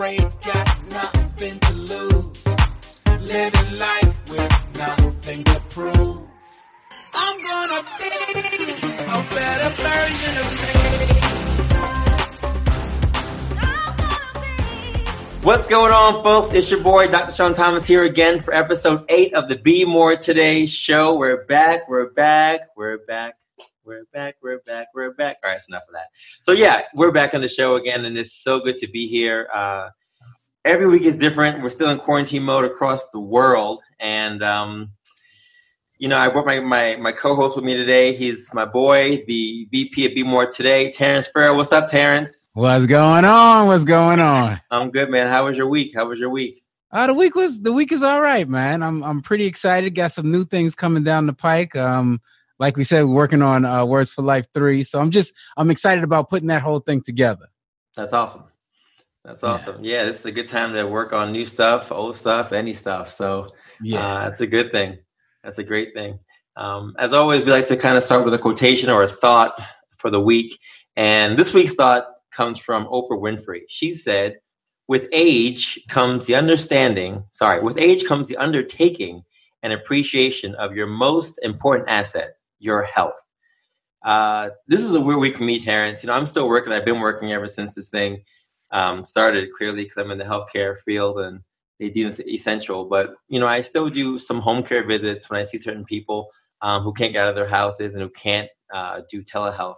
afraid, got nothing to lose. Living life with nothing to prove. I'm gonna be a better version of me. What's going on, folks? It's your boy, Dr. Sean Thomas, here again for episode eight of the Be More Today show. We're back, we're back, we're back, we're back, we're back, we're back. All right, that's enough of that. So, yeah, we're back on the show again, and it's so good to be here. Uh, every week is different. We're still in quarantine mode across the world, and um, you know, I brought my, my, my co-host with me today. He's my boy, the VP at Be More Today, Terrence Farrell. What's up, Terrence? What's going on? What's going on? I'm good, man. How was your week? How was your week? Uh, the week was the week is all right, man. I'm I'm pretty excited. Got some new things coming down the pike. Um, like we said, we're working on uh, Words for Life three. So I'm just I'm excited about putting that whole thing together. That's awesome. That's awesome. Yeah, yeah this is a good time to work on new stuff, old stuff, any stuff. So yeah, uh, that's a good thing. That's a great thing. Um, as always, we like to kind of start with a quotation or a thought for the week. And this week's thought comes from Oprah Winfrey. She said, with age comes the understanding, sorry, with age comes the undertaking and appreciation of your most important asset, your health. Uh, this was a weird week for me, Terrence. You know, I'm still working. I've been working ever since this thing um, started, clearly, because I'm in the healthcare field and they deem it essential. But you know, I still do some home care visits when I see certain people um, who can't get out of their houses and who can't uh, do telehealth.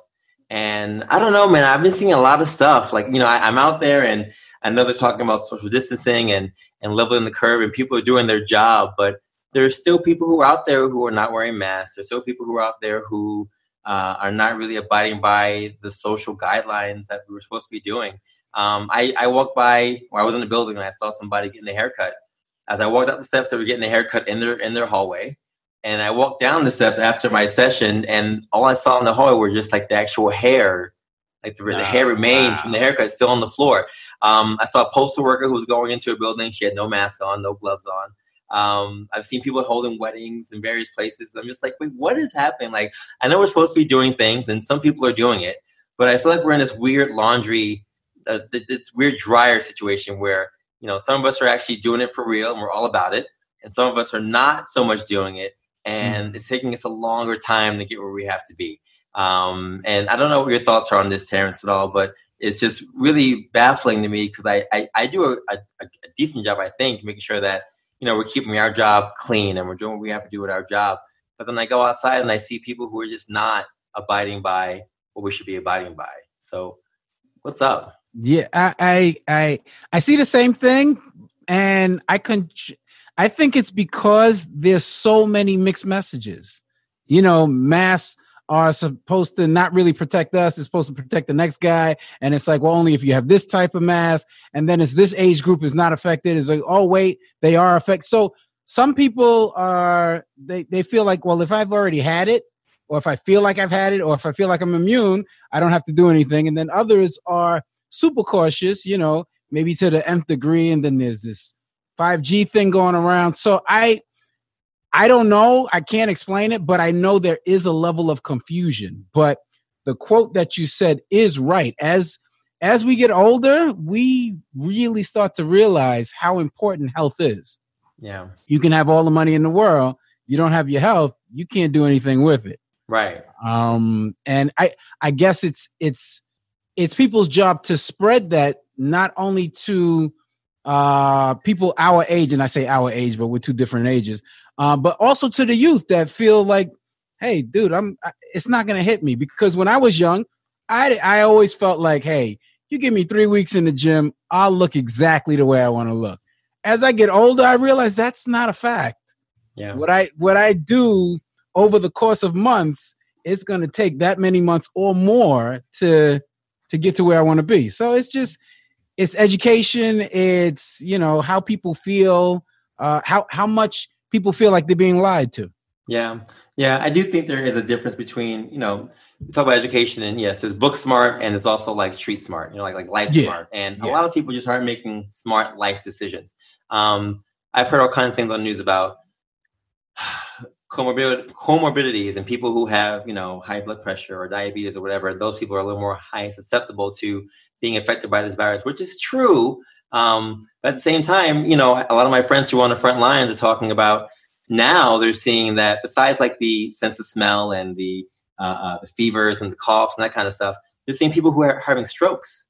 And I don't know, man. I've been seeing a lot of stuff. Like you know, I, am out there, and I know they're talking about social distancing and and leveling the curve, and people are doing their job. But there's still people who are out there who are not wearing masks. There's still people who are out there who uh, are not really abiding by the social guidelines that we were supposed to be doing. Um, I, I walked by, or I was in the building and I saw somebody getting a haircut. As I walked up the steps, they were getting a haircut in their in their hallway. And I walked down the steps after my session, and all I saw in the hallway were just like the actual hair, like the, oh, the hair remained wow. from the haircut still on the floor. Um, I saw a postal worker who was going into a building. She had no mask on, no gloves on. Um, I've seen people holding weddings in various places. I'm just like, wait, what is happening? Like, I know we're supposed to be doing things, and some people are doing it, but I feel like we're in this weird laundry a, this weird dryer situation where you know some of us are actually doing it for real and we're all about it, and some of us are not so much doing it, and mm it's taking us a longer time to get where we have to be. Um, and I don't know what your thoughts are on this, Terrence, at all, but it's just really baffling to me because I, I, I, do a, a, a, decent job, I think, making sure that you know we're keeping our job clean and we're doing what we have to do with our job. But then I go outside and I see people who are just not abiding by what we should be abiding by. So, what's up? Yeah, I, I I I see the same thing, and I can. I think it's because there's so many mixed messages. You know, masks are supposed to not really protect us; it's supposed to protect the next guy. And it's like, well, only if you have this type of mask, and then it's this age group is not affected. It's like, oh wait, they are affected. So some people are they they feel like, well, if I've already had it, or if I feel like I've had it, or if I feel like I'm immune, I don't have to do anything. And then others are super cautious, you know, maybe to the nth degree. And then there's this 5G thing going around. So I I don't know. I can't explain it, but I know there is a level of confusion. But the quote that you said is right. As as we get older, we really start to realize how important health is. Yeah. You can have all the money in the world, you don't have your health, you can't do anything with it. Right. Um and I I guess it's it's it's people's job to spread that not only to uh, people our age, and I say our age, but we're two different ages, uh, but also to the youth that feel like, hey, dude, I'm. It's not gonna hit me because when I was young, I I always felt like, hey, you give me three weeks in the gym, I'll look exactly the way I want to look. As I get older, I realize that's not a fact. Yeah. What I what I do over the course of months, it's going to take that many months or more to to get to where I want to be. So it's just it's education. It's you know how people feel, uh, how how much people feel like they're being lied to. Yeah, yeah, I do think there is a difference between you know talk about education and yes, there's book smart and it's also like street smart, you know, like like life yeah. smart. And yeah. a lot of people just aren't making smart life decisions. Um, I've heard all kinds of things on news about comorbid, comorbidities and people who have you know high blood pressure or diabetes or whatever those people are a little more high susceptible to being affected by this virus which is true Um, but at the same time, you know, a lot of my friends who are on the front lines are talking about now they're seeing that besides like the sense of smell and the uh, uh, the fevers and the coughs and that kind of stuff, they're seeing people who are having strokes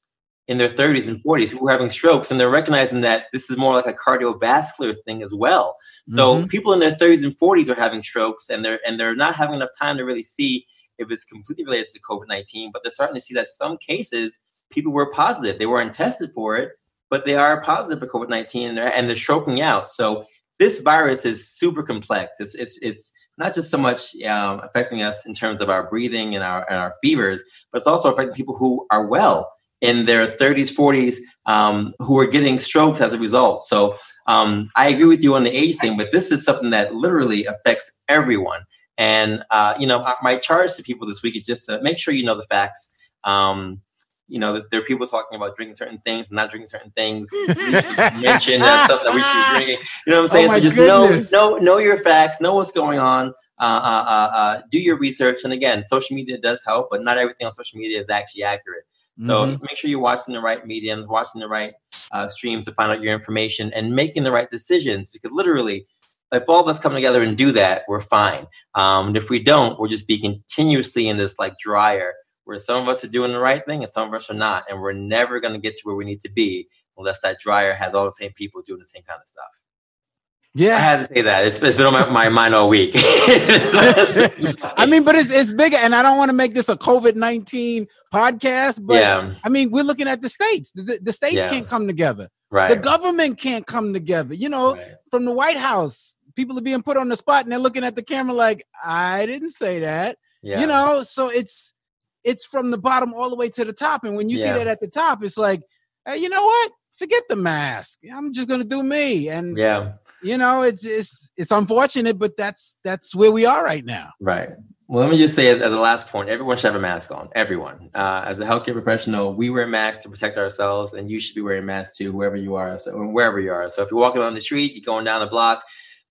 in their 30s and 40s who are having strokes, and they're recognizing that this is more like a cardiovascular thing as well. So mm-hmm. people in their 30s and 40s are having strokes, and they're and they're not having enough time to really see if it's completely related to COVID 19. But they're starting to see that some cases people were positive; they weren't tested for it, but they are positive for COVID 19, and they're, stroking out. So this virus is super complex. It's it's it's not just so much um, affecting us in terms of our breathing and our and our fevers, but it's also affecting people who are well in their 30s, 40s, um, who are getting strokes as a result. So um, I agree with you on the age thing, but this is something that literally affects everyone. And uh, you know, my charge to people this week is just to make sure you know the facts. Um, you know, there are people talking about drinking certain things and not drinking certain things. mention that stuff that we should be drinking. You know what I'm saying? Oh so just goodness. know, know, know your facts, know what's going on. Uh, uh, uh, uh, do your research. And again, social media does help, but not everything on social media is actually accurate. So mm-hmm. make sure you're watching the right mediums, watching the right uh, streams to find out your information, and making the right decisions. Because literally, if all of us come together and do that, we're fine. Um, and if we don't, we'll just be continuously in this like dryer where some of us are doing the right thing and some of us are not. And we're never going to get to where we need to be unless that dryer has all the same people doing the same kind of stuff. Yeah, I had to say that. It's, it's been on my, my mind all week. I mean, but it's it's bigger, and I don't want to make this a COVID nineteen podcast. But yeah. I mean, we're looking at the states. The, the states yeah. can't come together. Right. The government can't come together. You know, right. from the White House, people are being put on the spot, and they're looking at the camera like, "I didn't say that." Yeah. You know, so it's it's from the bottom all the way to the top. And when you yeah. see that at the top, it's like, hey, you know what? Forget the mask. I'm just gonna do me. And yeah, you know, it's it's it's unfortunate, but that's that's where we are right now. Right. Well, let me just say as, as a last point, everyone should have a mask on. Everyone. Uh, as a healthcare professional, we wear masks to protect ourselves, and you should be wearing masks too, wherever you are, so wherever you are. So if you're walking on the street, you're going down the block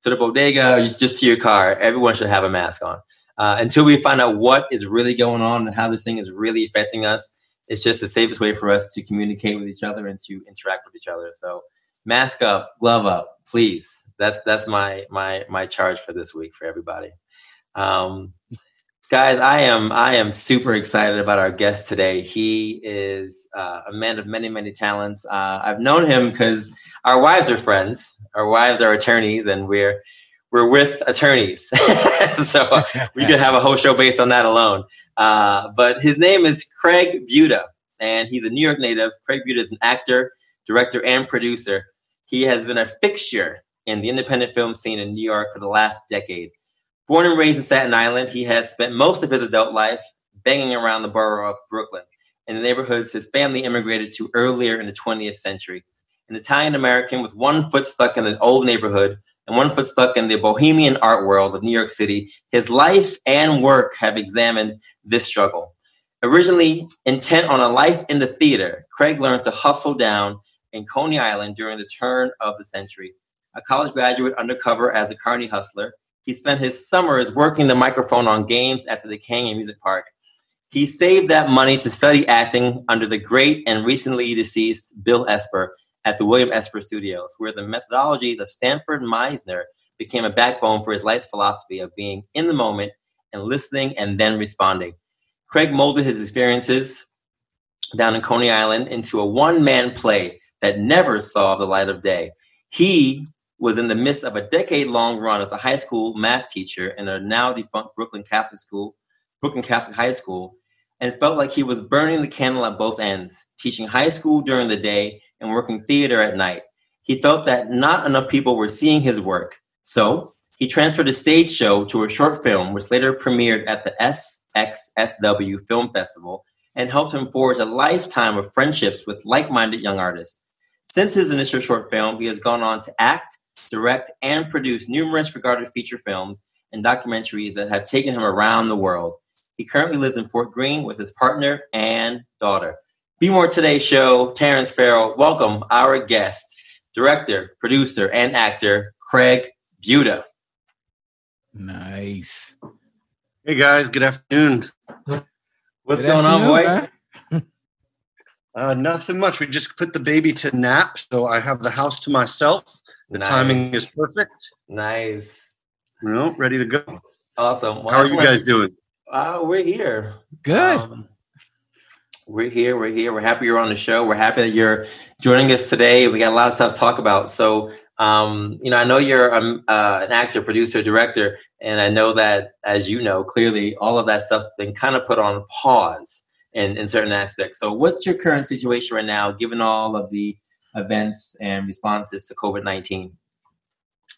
to the bodega, or just to your car, everyone should have a mask on uh, until we find out what is really going on and how this thing is really affecting us. It's just the safest way for us to communicate with each other and to interact with each other. So, mask up, glove up, please. That's that's my my my charge for this week for everybody. Um, guys, I am I am super excited about our guest today. He is uh, a man of many many talents. Uh, I've known him because our wives are friends. Our wives are attorneys, and we're we're with attorneys, so we could have a whole show based on that alone. Uh, but his name is Craig Butta, and he's a New York native. Craig Butta is an actor, director, and producer. He has been a fixture in the independent film scene in New York for the last decade. Born and raised in Staten Island, he has spent most of his adult life banging around the borough of Brooklyn in the neighborhoods his family immigrated to earlier in the 20th century. An Italian American with one foot stuck in an old neighborhood and one foot stuck in the bohemian art world of New York City, his life and work have examined this struggle. Originally intent on a life in the theater, Craig learned to hustle down in Coney Island during the turn of the century. A college graduate undercover as a carny hustler, he spent his summers working the microphone on games at the decaying Music park. He saved that money to study acting under the great and recently deceased Bill Esper at the William Esper Studios, where the methodologies of Stanford Meisner became a backbone for his life's philosophy of being in the moment and listening and then responding. Craig molded his experiences down in Coney Island into a one man play that never saw the light of day. He was in the midst of a decade long run as a high school math teacher in a now defunct Brooklyn Catholic school, Brooklyn Catholic High School, and felt like he was burning the candle at both ends, teaching high school during the day and working theater at night. He felt that not enough people were seeing his work. So he transferred a stage show to a short film, which later premiered at the SXSW Film Festival and helped him forge a lifetime of friendships with like minded young artists. Since his initial short film, he has gone on to act, direct, and produce numerous regarded feature films and documentaries that have taken him around the world. He currently lives in Fort Greene with his partner and daughter. Be More Today show, Terrence Farrell, welcome our guest, director, producer, and actor, Craig Butta. Nice. Hey guys, good afternoon. What's good going afternoon, on, boy? Uh, nothing much. We just put the baby to nap, so I have the house to myself. The nice. timing is perfect. Nice. You know, ready to go. Awesome. Well, How are you guys doing? Uh, we're here. Good. Um, we're here. We're here. We're happy you're on the show. We're happy that you're joining us today. We got a lot of stuff to talk about. So, um, you know, I know you're um, uh, an actor, producer, director, and I know that, as you know, clearly all of that stuff's been kind of put on pause in, in certain aspects. So, what's your current situation right now, given all of the events and responses to COVID 19?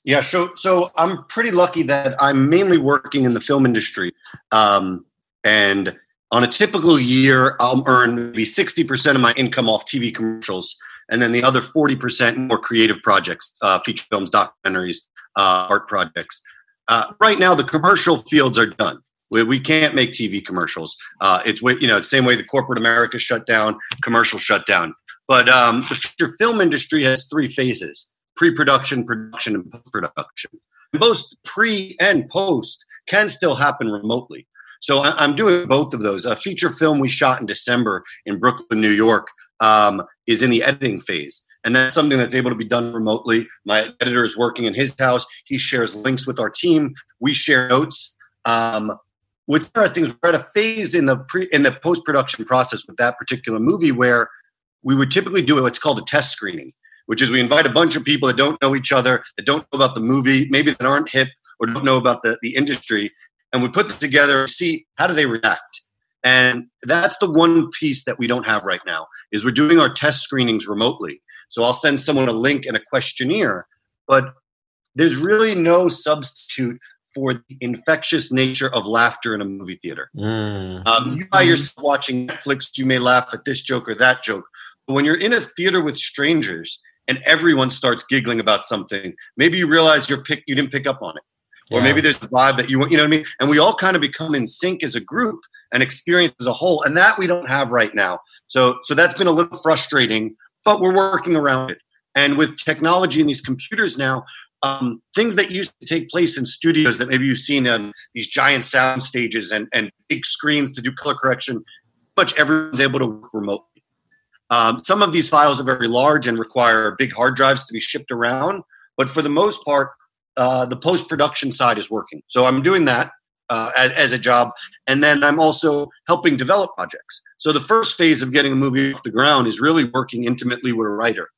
Yeah, so so I'm pretty lucky that I'm mainly working in the film industry, um, and on a typical year, I'll earn maybe 60% of my income off TV commercials, and then the other 40% more creative projects, uh, feature films, documentaries, uh, art projects. Uh, right now, the commercial fields are done. We, we can't make TV commercials. Uh, it's you know the same way the corporate America shut down, commercial shut down. But um, the feature film industry has three phases: pre-production, production, and post-production. Both pre and post can still happen remotely. So I'm doing both of those. A feature film we shot in December in Brooklyn, New York, um, is in the editing phase. And that's something that's able to be done remotely. My editor is working in his house. He shares links with our team. We share notes. Um, what's interesting is we're at a phase in the pre in the post production process with that particular movie where we would typically do what's called a test screening, which is we invite a bunch of people that don't know each other, that don't know about the movie, maybe that aren't hip or don't know about the, the industry, and we put them together see how do they react. And that's the one piece that we don't have right now is we're doing our test screenings remotely. So i'll send someone a link and a questionnaire but there's really no substitute for the infectious nature of laughter in a movie theater. Mm. um, you by yourself watching netflix you may laugh at this joke or that joke but when you're in a theater with strangers and everyone starts giggling about something maybe you realize you're pick, you didn't pick up on it or maybe there's a vibe that you want, you know what I mean? And we all kind of become in sync as a group and experience as a whole. And that we don't have right now. So, so that's been a little frustrating, but we're working around it. And with technology and these computers now, um, things that used to take place in studios that maybe you've seen on these giant sound stages and, and big screens to do color correction, much everyone's able to work remotely. Um, some of these files are very large and require big hard drives to be shipped around, but for the most part, uh, the post production side is working. So I'm doing that uh, as, as, a job, and then I'm also helping develop projects. So the first phase of getting a movie off the ground is really working intimately with a writer.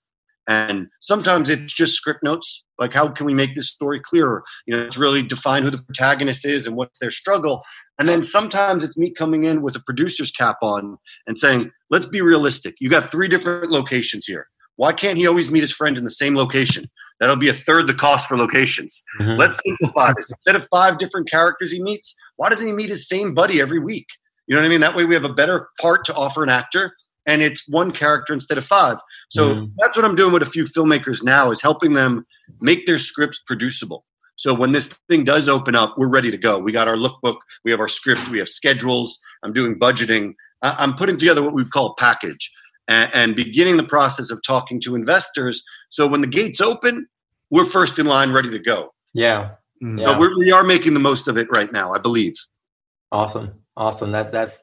And sometimes it's just script notes, like how can we make this story clearer? You know, it's really define who the protagonist is and what's their struggle. And then sometimes it's me coming in with a producer's cap on and saying, let's be realistic. You got three different locations here. Why can't he always meet his friend in the same location? That'll be a third the cost for locations. Mm-hmm. Let's simplify this. Instead of five different characters he meets, why doesn't he meet his same buddy every week? You know what I mean? That way we have a better part to offer an actor and it's one character instead of five. So mm-hmm. that's what I'm doing with a few filmmakers now is helping them make their scripts producible. So when this thing does open up, we're ready to go. We got our lookbook, we have our script, we have schedules. I'm doing budgeting. I'm putting together what we call a package and, and beginning the process of talking to investors. So when the gates open, we're first in line, ready to go. Yeah. Mm-hmm. yeah. But we're, we are making the most of it right now, I believe. Awesome. Awesome. That's, that's,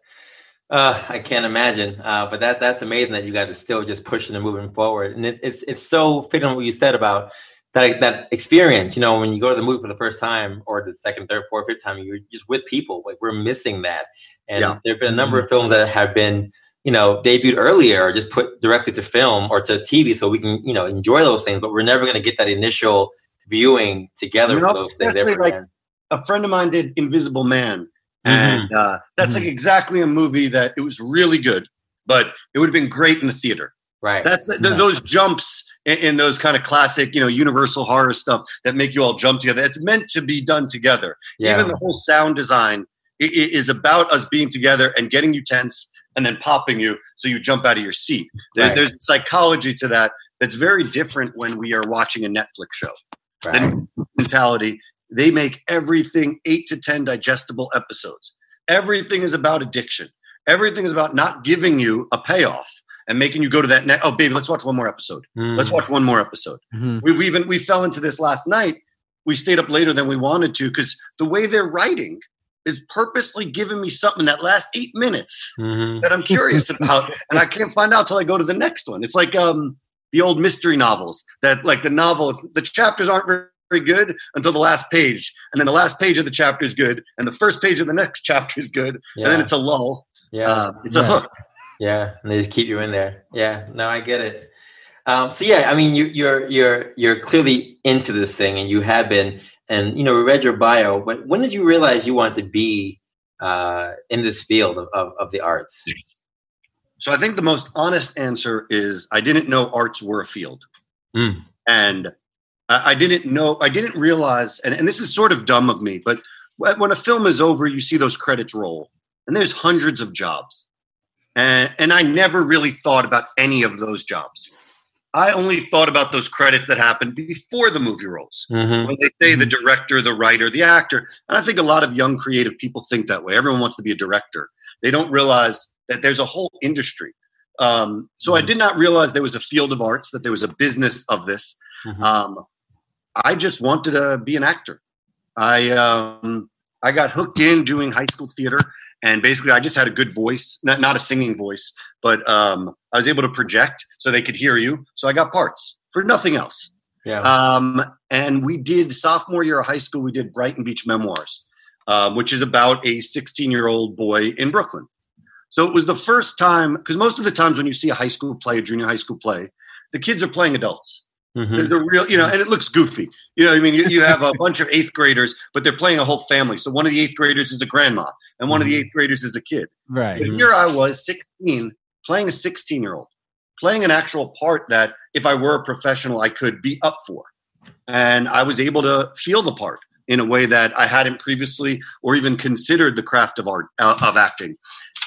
uh, I can't imagine, uh, but that that's amazing that you guys are still just pushing and moving forward, and it, it's it's so fitting what you said about that that experience. You know, when you go to the movie for the first time, or the second, third, fourth, fifth time, you're just with people. Like we're missing that, and yeah. there have been a number mm-hmm. of films that have been you know, debuted earlier or just put directly to film or to TV so we can, you know, enjoy those things, but we're never going to get that initial viewing together you know, for those things. Ever like a friend of mine did Invisible Man. And mm-hmm. uh, that's mm-hmm. like exactly a movie that it was really good, but it would have been great in the theater. Right. That's the, the, those jumps in, in, those kind of classic, you know, universal horror stuff that make you all jump together. It's meant to be done together. Yeah. Even the whole sound design is about us being together and getting you tense and then popping you so you jump out of your seat. There, right. There's psychology to that that's very different when we are watching a Netflix show. Right. The mentality, they make everything eight to 10 digestible episodes. Everything is about addiction. Everything is about not giving you a payoff and making you go to that next. Oh, baby, let's watch one more episode. Mm. Let's watch one more episode. Mm-hmm. We, we even we fell into this last night. We stayed up later than we wanted to because the way they're writing is purposely giving me something that last eight minutes mm-hmm. that I'm curious about, and I can't find out till I go to the next one. It's like um, the old mystery novels that, like the novel, the chapters aren't very, good until the last page, and then the last page of the chapter is good, and the first page of the next chapter is good, yeah. and then it's a lull. Yeah, uh, it's yeah. a hook. Yeah, and they just keep you in there. Yeah, no, I get it. Um, so yeah, I mean, you, you're you're you're clearly into this thing, and you have been. And you know, we read your bio. But when did you realize you wanted to be uh, in this field of, of, of the arts? So I think the most honest answer is I didn't know arts were a field, mm. and I, I didn't know. I didn't realize, and, and this is sort of dumb of me, but when a film is over, you see those credits roll, and there's hundreds of jobs, and and I never really thought about any of those jobs. I only thought about those credits that happened before the movie rolls. Mm-hmm. When they say the mm-hmm. director, the writer, the actor. And I think a lot of young creative people think that way. Everyone wants to be a director. They don't realize that there's a whole industry. Um, so mm-hmm. I did not realize there was a field of arts, that there was a business of this. Mm-hmm. Um, I just wanted to be an actor. I um, I got hooked in doing high school theater and basically i just had a good voice not, not a singing voice but um, i was able to project so they could hear you. So i got parts for nothing else. Yeah. Um, and we did sophomore year of high school we did brighton beach memoirs um, which is about a 16 year old boy in brooklyn. So it was the first time because most of the times when you see a high school play a junior high school play the kids are playing adults Mm-hmm. There's a real, you know, and it looks goofy. You know, I mean, you, you have a bunch of eighth graders, but they're playing a whole family. So one of the eighth graders is a grandma, and one mm-hmm. of the mm-hmm. eighth graders is a kid. Right. But here I was, 16, playing a 16 year old, playing an actual part that if I were a professional, I could be up for. And I was able to feel the part in a way that I hadn't previously or even considered the craft of art uh, of acting.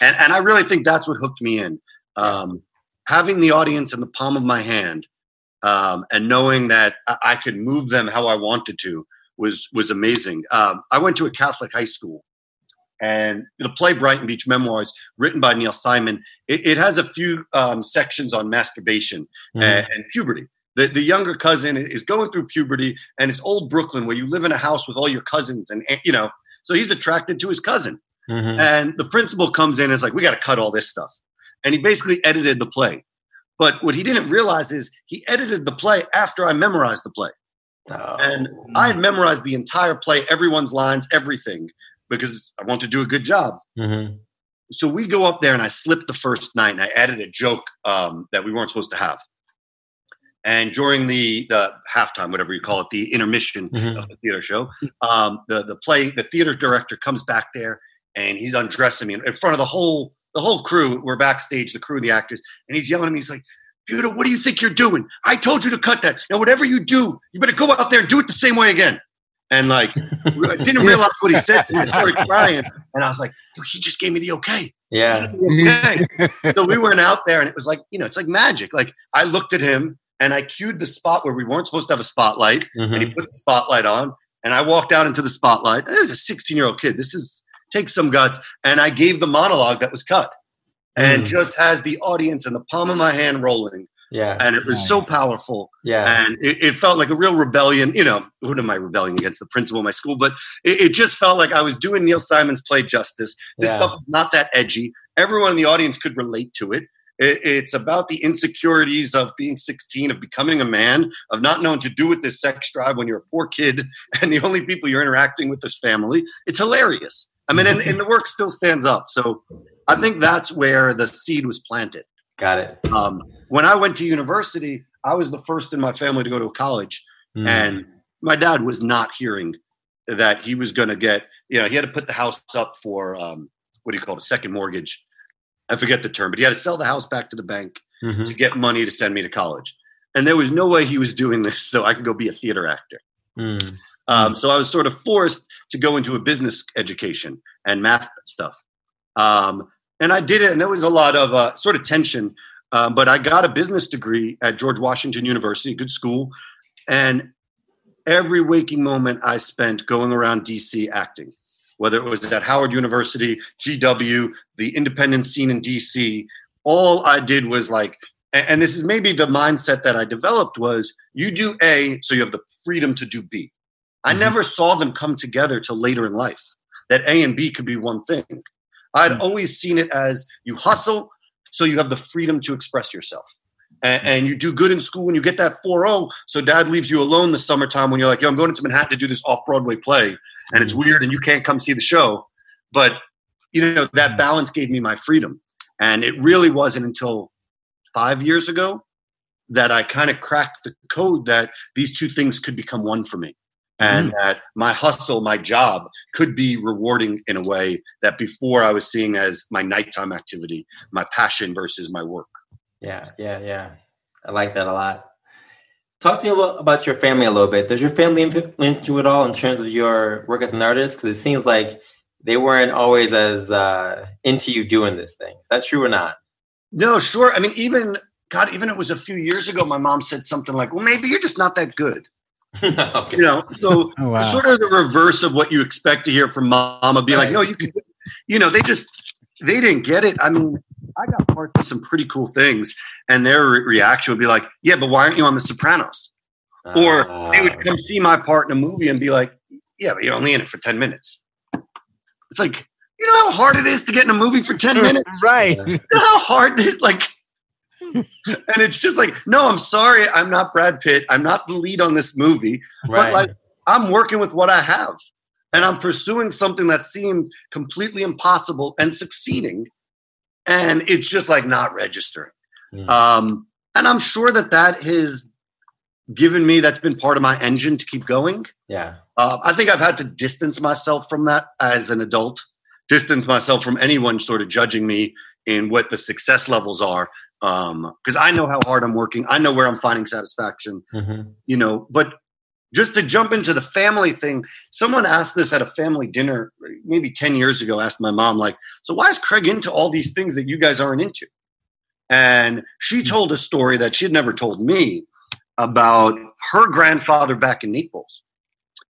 And, and I really think that's what hooked me in. Um, having the audience in the palm of my hand um, and knowing that I could move them how I wanted to was was amazing. Um, I went to a Catholic high school, and the play Brighton Beach Memoirs, written by Neil Simon, it, it has a few um, sections on masturbation mm-hmm. and, and, puberty. The, the younger cousin is going through puberty, and it's old Brooklyn where you live in a house with all your cousins, and you know, so he's attracted to his cousin. Mm-hmm. And the principal comes in and is like, "We got to cut all this stuff," and he basically edited the play. But what he didn't realize is he edited the play after I memorized the play. Oh. And I had memorized the entire play, everyone's lines, everything, because I want to do a good job. Mm-hmm. So we go up there and I slipped the first night and I added a joke um, that we weren't supposed to have. And during the, the halftime, whatever you call it, the intermission mm-hmm. of the theater show, um, the, the play, the theater director comes back there and he's undressing me in front of the whole the whole crew were backstage, the crew, the actors, and he's yelling at me. He's like, Judah, what do you think you're doing? I told you to cut that. Now, whatever you do, you better go out there and do it the same way again. And like, I didn't realize what he said to me. I started crying, and I was like, he just gave me the okay. Yeah. okay. so we went out there, and it was like, you know, it's like magic. Like I looked at him, and I cued the spot where we weren't supposed to have a spotlight, mm-hmm. and he put the spotlight on, and I walked out into the spotlight. This is a 16 year old kid. This is takes some guts. And I gave the monologue that was cut and mm. just has the audience in the palm of my hand rolling. Yeah. And it was yeah. so powerful. Yeah. And it, it, felt like a real rebellion. You know, who am I rebelling against? The principal of my school. But it, it, just felt like I was doing Neil Simon's play justice. This yeah. stuff is not that edgy. Everyone in the audience could relate to it. it. It's about the insecurities of being 16, of becoming a man, of not knowing to do with this sex drive when you're a poor kid and the only people you're interacting with is family. It's hilarious. I mean, and, and, the work still stands up. So I think that's where the seed was planted. Got it. Um, when I went to university, I was the first in my family to go to college, mm. and my dad was not hearing that he was going to get. You know, he had to put the house up for um, what do you call it, a second mortgage. I forget the term, but he had to sell the house back to the bank mm-hmm. to get money to send me to college. And there was no way he was doing this so I could go be a theater actor. Mm. Um, so I was sort of forced to go into a business education and math stuff. Um, and I did it, and there was a lot of uh, sort of tension. Um, but I got a business degree at George Washington University, good school, and every waking moment I spent going around DC acting, whether it was at Howard University, GW, the independent scene in DC. All I did was like, and this is maybe the mindset that I developed was you do A, so you have the freedom to do B. I mm-hmm. never saw them come together till later in life. that A and B could be one thing. I'd Mm. always seen it as you hustle so you have the freedom to express yourself. And, and you do good in school when you get that 4.0. So dad leaves you alone the summertime when you're like, yo, I'm going into Manhattan to do this off Broadway play. And it's weird and you can't come see the show. But, you know, that balance gave me my freedom. And it really wasn't until five years ago that I kind of cracked the code that these two things could become one for me. And that my hustle, my job could be rewarding in a way that before I was seeing as my nighttime activity, my passion versus my work. Yeah, yeah, yeah. I like that a lot. Talk to me about, about your family a little bit. Does your family influence you at all in terms of your work as an artist? Because it seems like they weren't always as uh, into you doing this thing. Is that true or not? No, sure. I mean, even God, even it was a few years ago, my mom said something like, Well, maybe you're just not that good. okay. You know, so Oh, wow. sort of the reverse of what you expect to hear from mama being like, No, you can you know, they just they didn't get it. I mean, I got parts of some pretty cool things, and their re- reaction would be like, Yeah, but why aren't you on the Sopranos? Or they would come see my part in a movie and be like, "Yeah, but you're only in it for ten minutes." It's like you know how hard it is to get in a movie for ten minutes. right. You know how hard it is, like. And it's just like, no, I'm sorry, I'm not Brad Pitt. I'm not the lead on this movie. right. like- I'm working with what I have, and I'm pursuing something that seemed completely impossible and succeeding, and it's just like not registering. Hmm. Um, and I'm sure that that has given me that's been part of my engine to keep going. yeah. Uh, I think I've had to distance myself from that as an adult, distance myself from anyone sort of judging me in what the success levels are. Because I know how hard I'm working, I know where I'm finding satisfaction, hmm you know. But just to jump into the family thing, someone asked this at a family dinner maybe 10 years ago, asked my mom, like, so why is Craig into all these things that you guys aren't into? And she told a story that she'd never told me about her grandfather back in Naples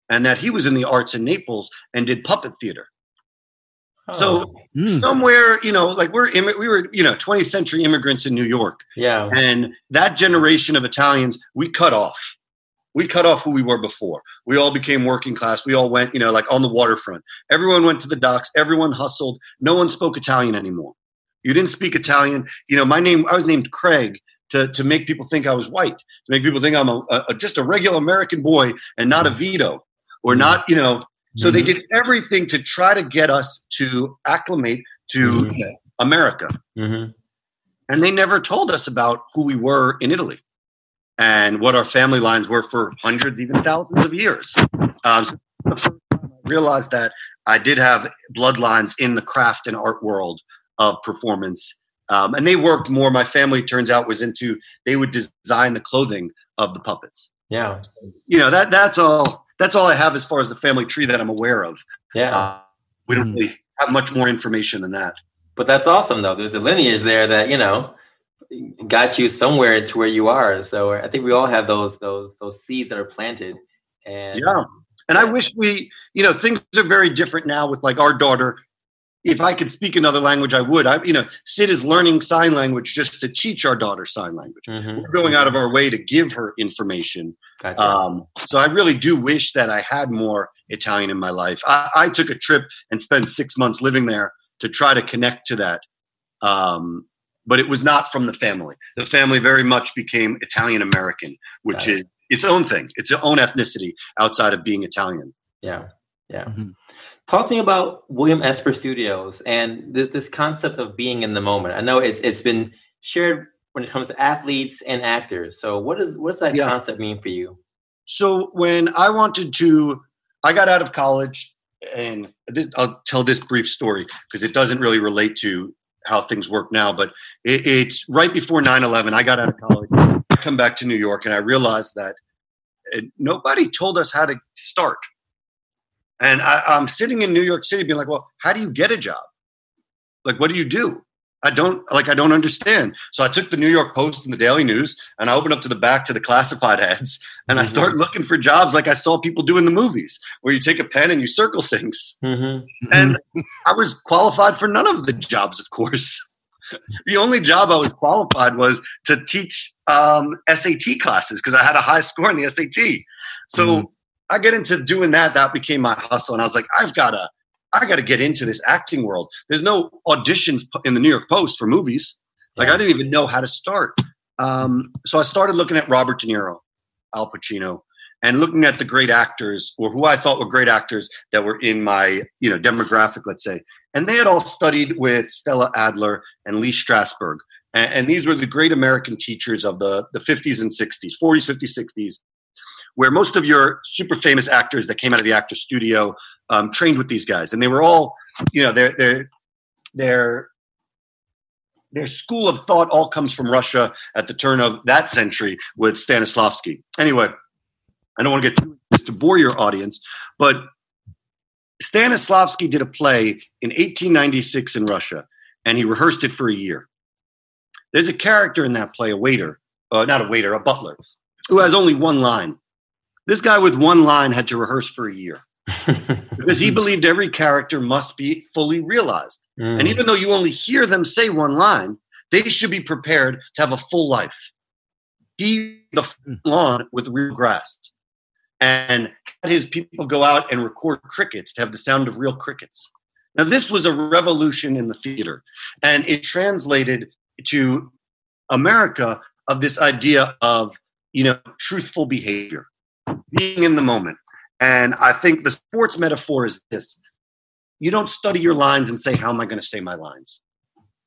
and that he was in the arts in Naples and did puppet theater. So Mm. somewhere, you know, like we're immi- we were, you know, 20th century immigrants in New York, yeah. and that generation of Italians, we cut off. We cut off who we were before. We all became working class. We all went, you know, like on the waterfront. Everyone went to the docks. Everyone hustled. No one spoke Italian anymore. You didn't speak Italian. You know, my name, I was named Craig to, to make people think I was white, to make people think I'm a, a just a regular American boy and not a Vito or not, you know. So they did everything to try to get us to acclimate to Mhm. America hmm and they never told us about who we were in Italy and what our family lines were for hundreds, even thousands of years. Um, so the first time I realized that I did have bloodlines in the craft and art world of performance. Um, and they worked more. My family turns out was into they would design the clothing of the puppets. Yeah. You know that that's all. That's all I have as far as the family tree that I'm aware of. Yeah. Uh, we don't Mm. really have much more information than that. But that's awesome, though. There's a lineage there that you know got you somewhere to where you are. So I think we all have those those those seeds that are planted. And Yeah. And I wish we, you know, things are very different now with like our daughter. If I could speak another language, I would. I, you know, Sid is learning sign language just to teach our daughter sign language. Mhm. We're going out of our way to give her information. Gotcha. Um, so I really do wish that I had more Italian in my life. I, I took a trip and spent six months living there to try to connect to that. Um, but it was not from the family. The family very much became Italian American, which Got it. is its own thing. It's its own ethnicity outside of being Italian. yeah. Yeah. Mhm. Talk to me about William Esper Studios and this, this concept of being in the moment. I know it's it's been shared when it comes to athletes and actors. So what does what does that Yeah. concept mean for you? So when I wanted to, I got out of college, and I'll tell this brief story because it doesn't really relate to how things work now. But it, it's right before 9/11. I got out of college, I come back to New York, and I realized that nobody told us how to start. And I, I'm sitting in New York City, being like, "Well, how do you get a job? Like, what do you do?" I don't like. I don't understand. So I took the New York Post and the Daily News, and I opened up to the back to the classified ads, and I Mhm. start looking for jobs like I saw people do in the movies, where you take a pen and you circle things. Mm-hmm. And I was qualified for none of the jobs, of course. the only job I was qualified was to teach um, SAT classes because I had a high score in the SAT. So Mhm. I get into doing that. That became my hustle, and I was like, I've got to, I got to get into this acting world. There's no auditions in the New York Post for movies. Like I didn't even know how to start. Um, so I started looking at Robert De Niro, Al Pacino, and looking at the great actors or who I thought were great actors that were in my you know demographic, let's say. And they had all studied with Stella Adler and Lee Strasberg. And, and these were the great American teachers of the, the 50s and 60s, 40s, 50s, 60s, where most of your super famous actors that came out of the actor studio um, trained with these guys. And they were all, you know, their, their, their, their school of thought all comes from Russia at the turn of that century with Stanislavski. Anyway, I don't want to get too just to bore your audience, but Stanislavski did a play in 1896 in Russia, and he rehearsed it for a year. There's a character in that play, a waiter, uh, not a waiter, a butler, who has only one line. This guy with one line had to rehearse for a year because he believed every character must be fully realized. Mm. And even though you only hear them say one line, they should be prepared to have a full life. He the mm. lawn with real grass and had his people go out and record crickets to have the sound of real crickets. Now, this was a revolution in the theater, and it translated to America of this idea of you know truthful behavior, being in the moment. And I think the sports metaphor is this: you don't study your lines and say, "How am I going to say my lines?"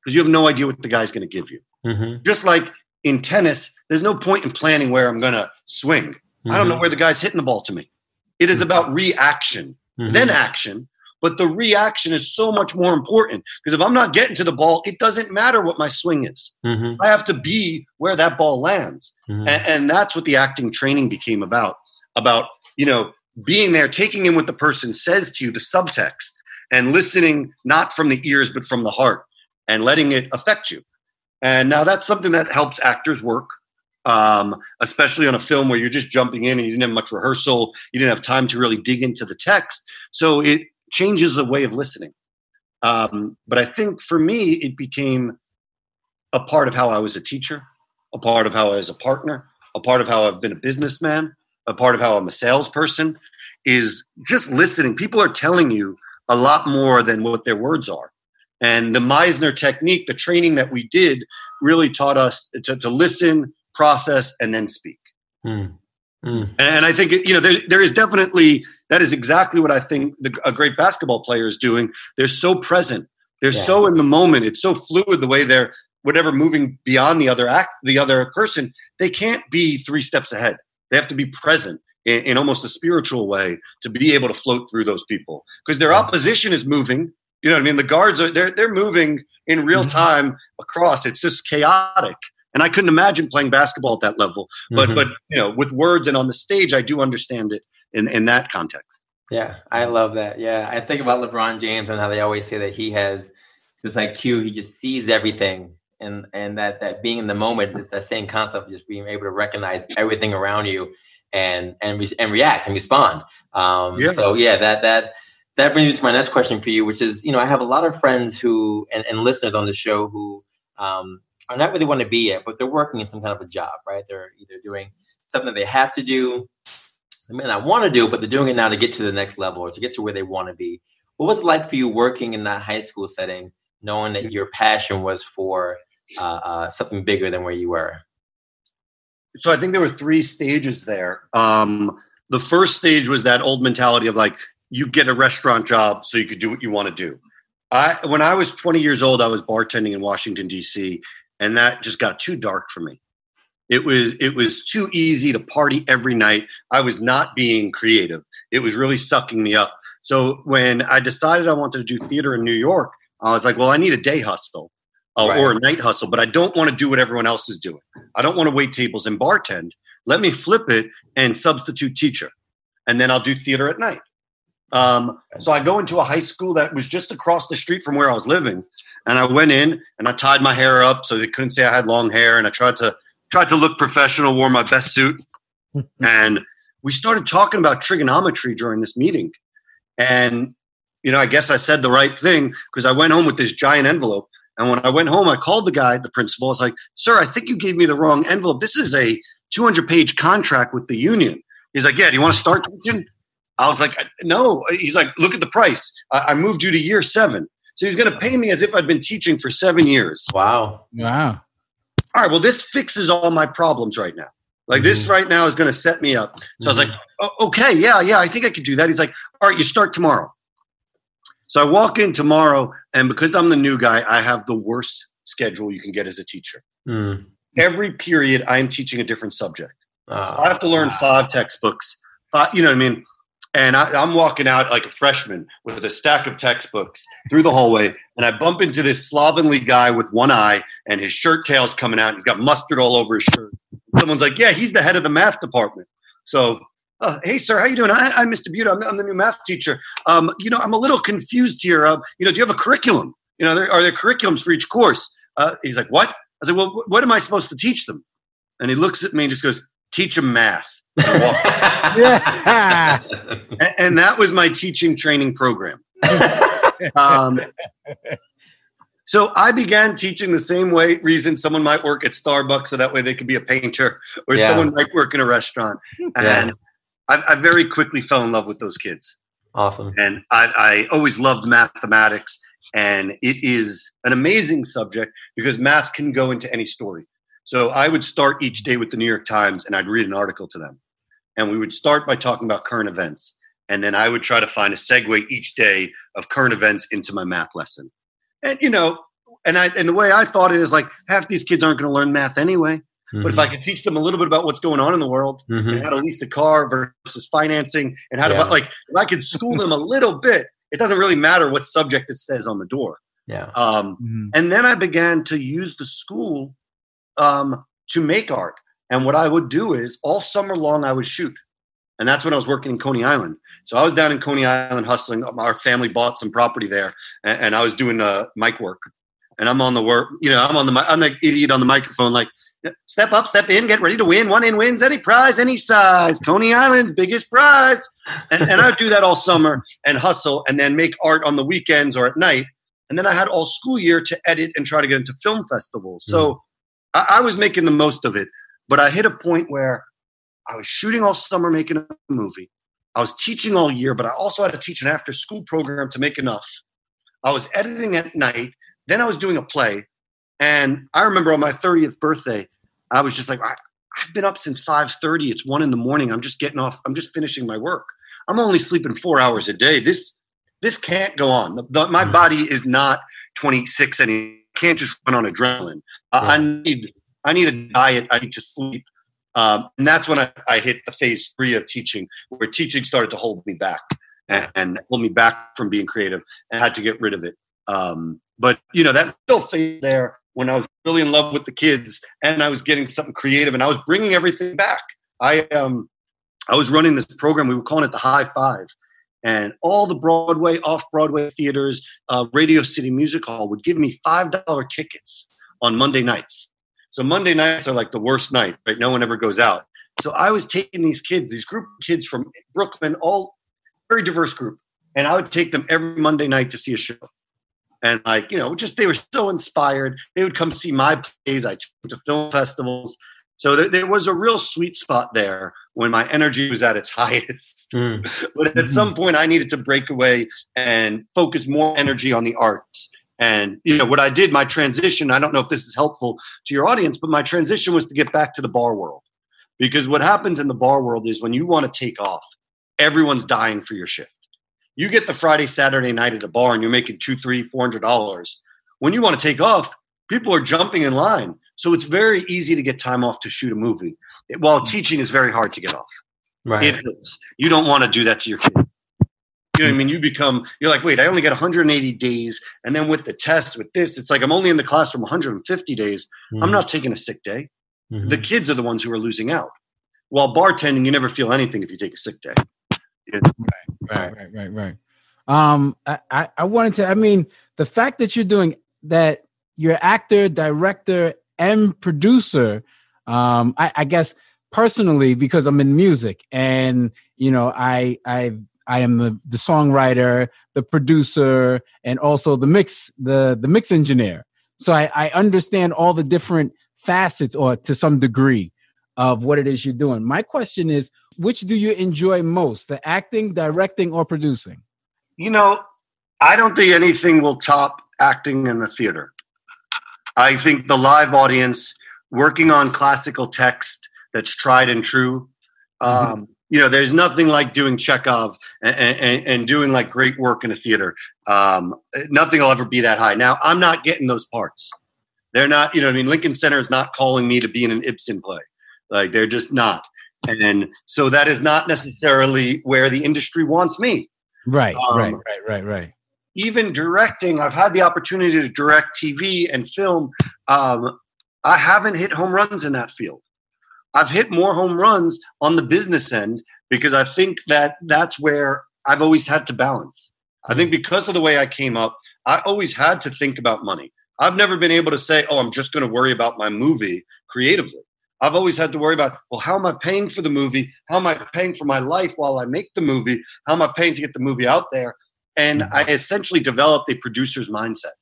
Because you have no idea what the guy's going to give you. Mm-hmm. Just like in tennis, there's no point in planning where I'm going to swing Mm-hmm. I don't know mm-hmm. where the guy's hitting the ball to me. It is about reaction, mm-hmm. then action. But the reaction is so much more important because if I'm not getting to the ball, it doesn't matter what my swing is. Mm-hmm. I have to be where that ball lands. Mm-hmm. And, and that's what the acting training became about about, you know, being there, taking in what the person says to you, the subtext, and listening not from the ears, but from the heart and letting it affect you. And now that's something that helps actors work um, especially on a film where you're just jumping in and you didn't have much rehearsal, you didn't have time to really dig into the text. So it changes the way of listening. Um, but I think for me, it became a part of how I was a teacher, a part of how I was a partner, a part of how I've been a businessman, a part of how I'm a salesperson. Is just listening. People are telling you a lot more than what their words are. And the Meisner technique, the training that we did, really taught us to, to listen, process, and then speak. Mm. Mm. And I think you know there, there is definitely that is exactly what I think the, a great basketball player is doing. They're so present. They're yeah. so in the moment. It's so fluid the way they're whatever moving beyond the other act, the other person. They can't be three steps ahead. They have to be present in, in almost a spiritual way to be able to float through those people because their opposition is moving. You know what I mean? The guards are they're they're moving in real mm-hmm. time across. It's just chaotic and I couldn't imagine playing basketball at that level. But mm-hmm. but you know, with words and on the stage, I do understand it in in that context. Yeah, I love that. Yeah, I think about LeBron James and how they always say that he has this IQ. He just sees everything, and and that that being in the moment is that same concept of just being able to recognize everything around you and and re- and react and respond. Um, yeah. So yeah, that that that brings me to my next question for you, which is you know I have a lot of friends who and, and listeners on the show who um, are not really want to be it, but they're working in some kind of a job, right? They're either doing something they have to do, they may not want to do, but they're doing it now to get to the next level or to get to where they want to be. What was it like for you working in that high school setting, knowing that your passion was for uh, uh, something bigger than where you were? So I think there were three stages there. Um, the first stage was that old mentality of like, you get a restaurant job so you could do what you want to do. I, when I was 20 years old, I was bartending in Washington D.C and that just got too dark for me. It was it was too easy to party every night. I was not being creative. It was really sucking me up. So when I decided I wanted to do theater in New York, I was like, well, I need a day hustle uh, right. or a night hustle, but I don't want to do what everyone else is doing. I don't want to wait tables and bartend. Let me flip it and substitute teacher, and then I'll do theater at night. Um, so I go into a high school that was just across the street from where I was living, and I went in and I tied my hair up so they couldn't say I had long hair, and I tried to tried to look professional, wore my best suit, and we started talking about trigonometry during this meeting, and you know I guess I said the right thing because I went home with this giant envelope, and when I went home, I called the guy, the principal. I was like, "Sir, I think you gave me the wrong envelope. This is a 200 page contract with the union." He's like, "Yeah, do you want to start teaching?" I was like, no. He's like, look at the price. I, I moved you to year seven. So he's going to pay me as if I'd been teaching for seven years. Wow. Wow. All right. Well, this fixes all my problems right now. Like this Mm-hmm. right now is going to set me up. So I was like, oh, okay, yeah, yeah, I think I could do that. He's like, all right, you start tomorrow. So I walk in tomorrow, and because I'm the new guy, I have the worst schedule you can get as a teacher. Mm. Every period, I am teaching a different subject. I Uh, have to learn five textbooks. Five, you know what I mean? And I, I'm walking out like a freshman with a stack of textbooks through the hallway, and I bump into this slovenly guy with one eye, and his shirt tail's coming out. He's got mustard all over his shirt. Someone's like, "Yeah, he's the head of the math department." So, uh, hey, sir, how you doing? I, I'm Mr. Butta. I'm, I'm the new math teacher. Um, you know, I'm a little confused here. Uh, you know, do you have a curriculum? You know, there, are there curriculums for each course? Uh, he's like, "What?" I said, "Well, what am I supposed to teach them?" And he looks at me and just goes, "Teach them math." And Yeah. and, and that was my teaching training program. um, so I began teaching the same way reason someone might work at Starbucks, so that way they could be a painter, or Yeah. someone might work in a restaurant. And I, I very quickly fell in love with those kids, awesome. and I, I always loved mathematics. And it is an amazing subject because math can go into any story. So I would start each day with the New York Times, and I'd read an article to them and we would start by talking about current events and then i would try to find a segue each day of current events into my math lesson and you know and i and the way i thought it is like half these kids aren't going to learn math anyway but if i could teach them a little bit about what's going on in the world Mhm. and how to lease a car versus financing and how to Yeah. like if i could school them a little bit it doesn't really matter what subject it says on the door yeah. um, Mhm. and then I began to use the school um, to make art. And what I would do is all summer long, I would shoot. And that's when I was working in Coney Island. So I was down in Coney Island hustling. Our family bought some property there, and, and I was doing uh, mic work. And I'm on the work, you know, I'm on the, mi- I'm like idiot on the microphone, like, step up, step in, get ready to win. One in wins any prize, any size. Coney Island's biggest prize. And, and I would do that all summer and hustle, and then make art on the weekends or at night. And then I had all school year to edit and try to get into film festivals. So mm-hmm. I, I was making the most of it. But I hit a point where I was shooting all summer, making a movie. I was teaching all year, but I also had to teach an after school program to make enough. I was editing at night. Then I was doing a play. And I remember on my 30th birthday, I was just like, I, I've been up since 5:30. It's one in the morning. I'm just getting off. I'm just finishing my work. I'm only sleeping four hours a day. This this can't go on. The, the, my Mhm. body is not 26 and it can't just run on adrenaline. I, I need I need a diet. I need to sleep. Um, and that's when I, I hit the phase three of teaching, where teaching started to hold me back and, and hold me back from being creative, and I had to get rid of it. Um, but you know that still phase there when I was really in love with the kids, and I was getting something creative, and I was bringing everything back. I um I was running this program. We were calling it the High Five, and all the Broadway, off Broadway theaters, uh, Radio City Music Hall would give me five dollar tickets on Monday nights. So Monday nights are like the worst night, right? No one ever goes out. So I was taking these kids, these group of kids from Brooklyn, all very diverse group, and I would take them every Monday night to see a show. And like, you know, just they were so inspired. They would come see my plays. I took them to film festivals. So there, there was a real sweet spot there when my energy was at its highest. Mm. But at some point, I needed to break away and focus more energy on the arts. And you know what I did, my transition. I don't know if this is helpful to your audience, but my transition was to get back to the bar world, because what happens in the bar world is when you want to take off, everyone's dying for your shift. You get the Friday, Saturday night at a bar, and you're making two, three, four hundred dollars. When you want to take off, people are jumping in line. So it's very easy to get time off to shoot a movie. It- while teaching is very hard to get off. Right. It hurts. You don't want to do that to your kid. You know what I mean? You become, you're like, wait, I only get 180 days. And then with the test, with this, it's like I'm only in the classroom 150 days. I'm Mhm. not taking a sick day. Mhm. The kids are the ones who are losing out. While bartending, you never feel anything if you take a sick day. right, right, right, right. Um, I, I, I wanted to. I mean, the fact that you're doing that, you're actor, director, and producer. Um, I, I guess personally because I'm in music, and you know, I, I, I am the, the songwriter, the producer, and also the mix, the the mix engineer. So I, I understand all the different facets, or to some degree, of what it is you're doing. My question is, which do you enjoy most, the acting, directing, or producing? You know, I don't think anything will top acting in the theater. I think the live audience working on classical text that's tried and true. Mm-hmm. Um, you know, there's nothing like doing Chekhov and, and, and, doing like great work in a theater. Um, nothing will ever be that high. Now, I'm not getting those parts. They're not, you know, I mean, Lincoln Center is not calling me to be in an Ibsen play. Like, they're just not. And so that is not necessarily where the industry wants me. Right, um, right, right, right, right. Even directing, I've had the opportunity to direct TV and film. Um, I haven't hit home runs in that field. I've hit more home runs on the business end because I think that that's where I've always had to balance. I think because of the way I came up, I always had to think about money. I've never been able to say, oh, I'm just going to worry about my movie creatively. I've always had to worry about, well, how am I paying for the movie? How am I paying for my life while I make the movie? How am I paying to get the movie out there? And I essentially developed a producer's mindset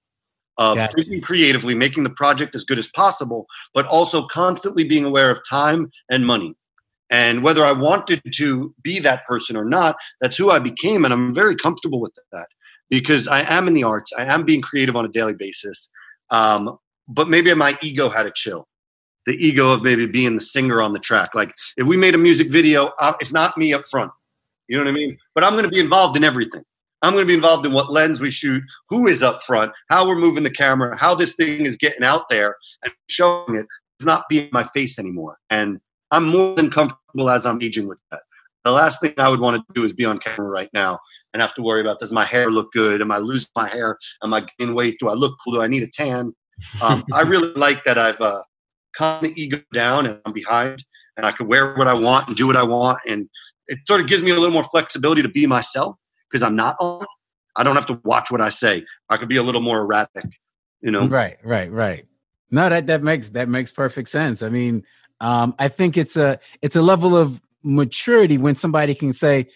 of gotcha. thinking creatively, making the project as good as possible, but also constantly being aware of time and money. And whether I wanted to be that person or not, that's who I became. And I'm very comfortable with that because I am in the arts. I am being creative on a daily basis. Um, but maybe my ego had a chill. The ego of maybe being the singer on the track. Like if we made a music video, it's not me up front. You know what I mean? But I'm going to be involved in everything. I'm going to be involved in what lens we shoot, who is up front, how we're moving the camera, how this thing is getting out there and showing it. It's not being my face anymore. And I'm more than comfortable as I'm aging with that. The last thing I would want to do is be on camera right now and have to worry about does my hair look good? Am I losing my hair? Am I gaining weight? Do I look cool? Do I need a tan? Um, I really like that I've uh, calmed the ego down and I'm behind and I can wear what I want and do what I want. And it sort of gives me a little more flexibility to be myself because I'm not on. I don't have to watch what I say. I could be a little more erratic, you know. Right, right, right. No, that that makes that makes perfect sense. I mean, um, I think it's a it's a level of maturity when somebody can say,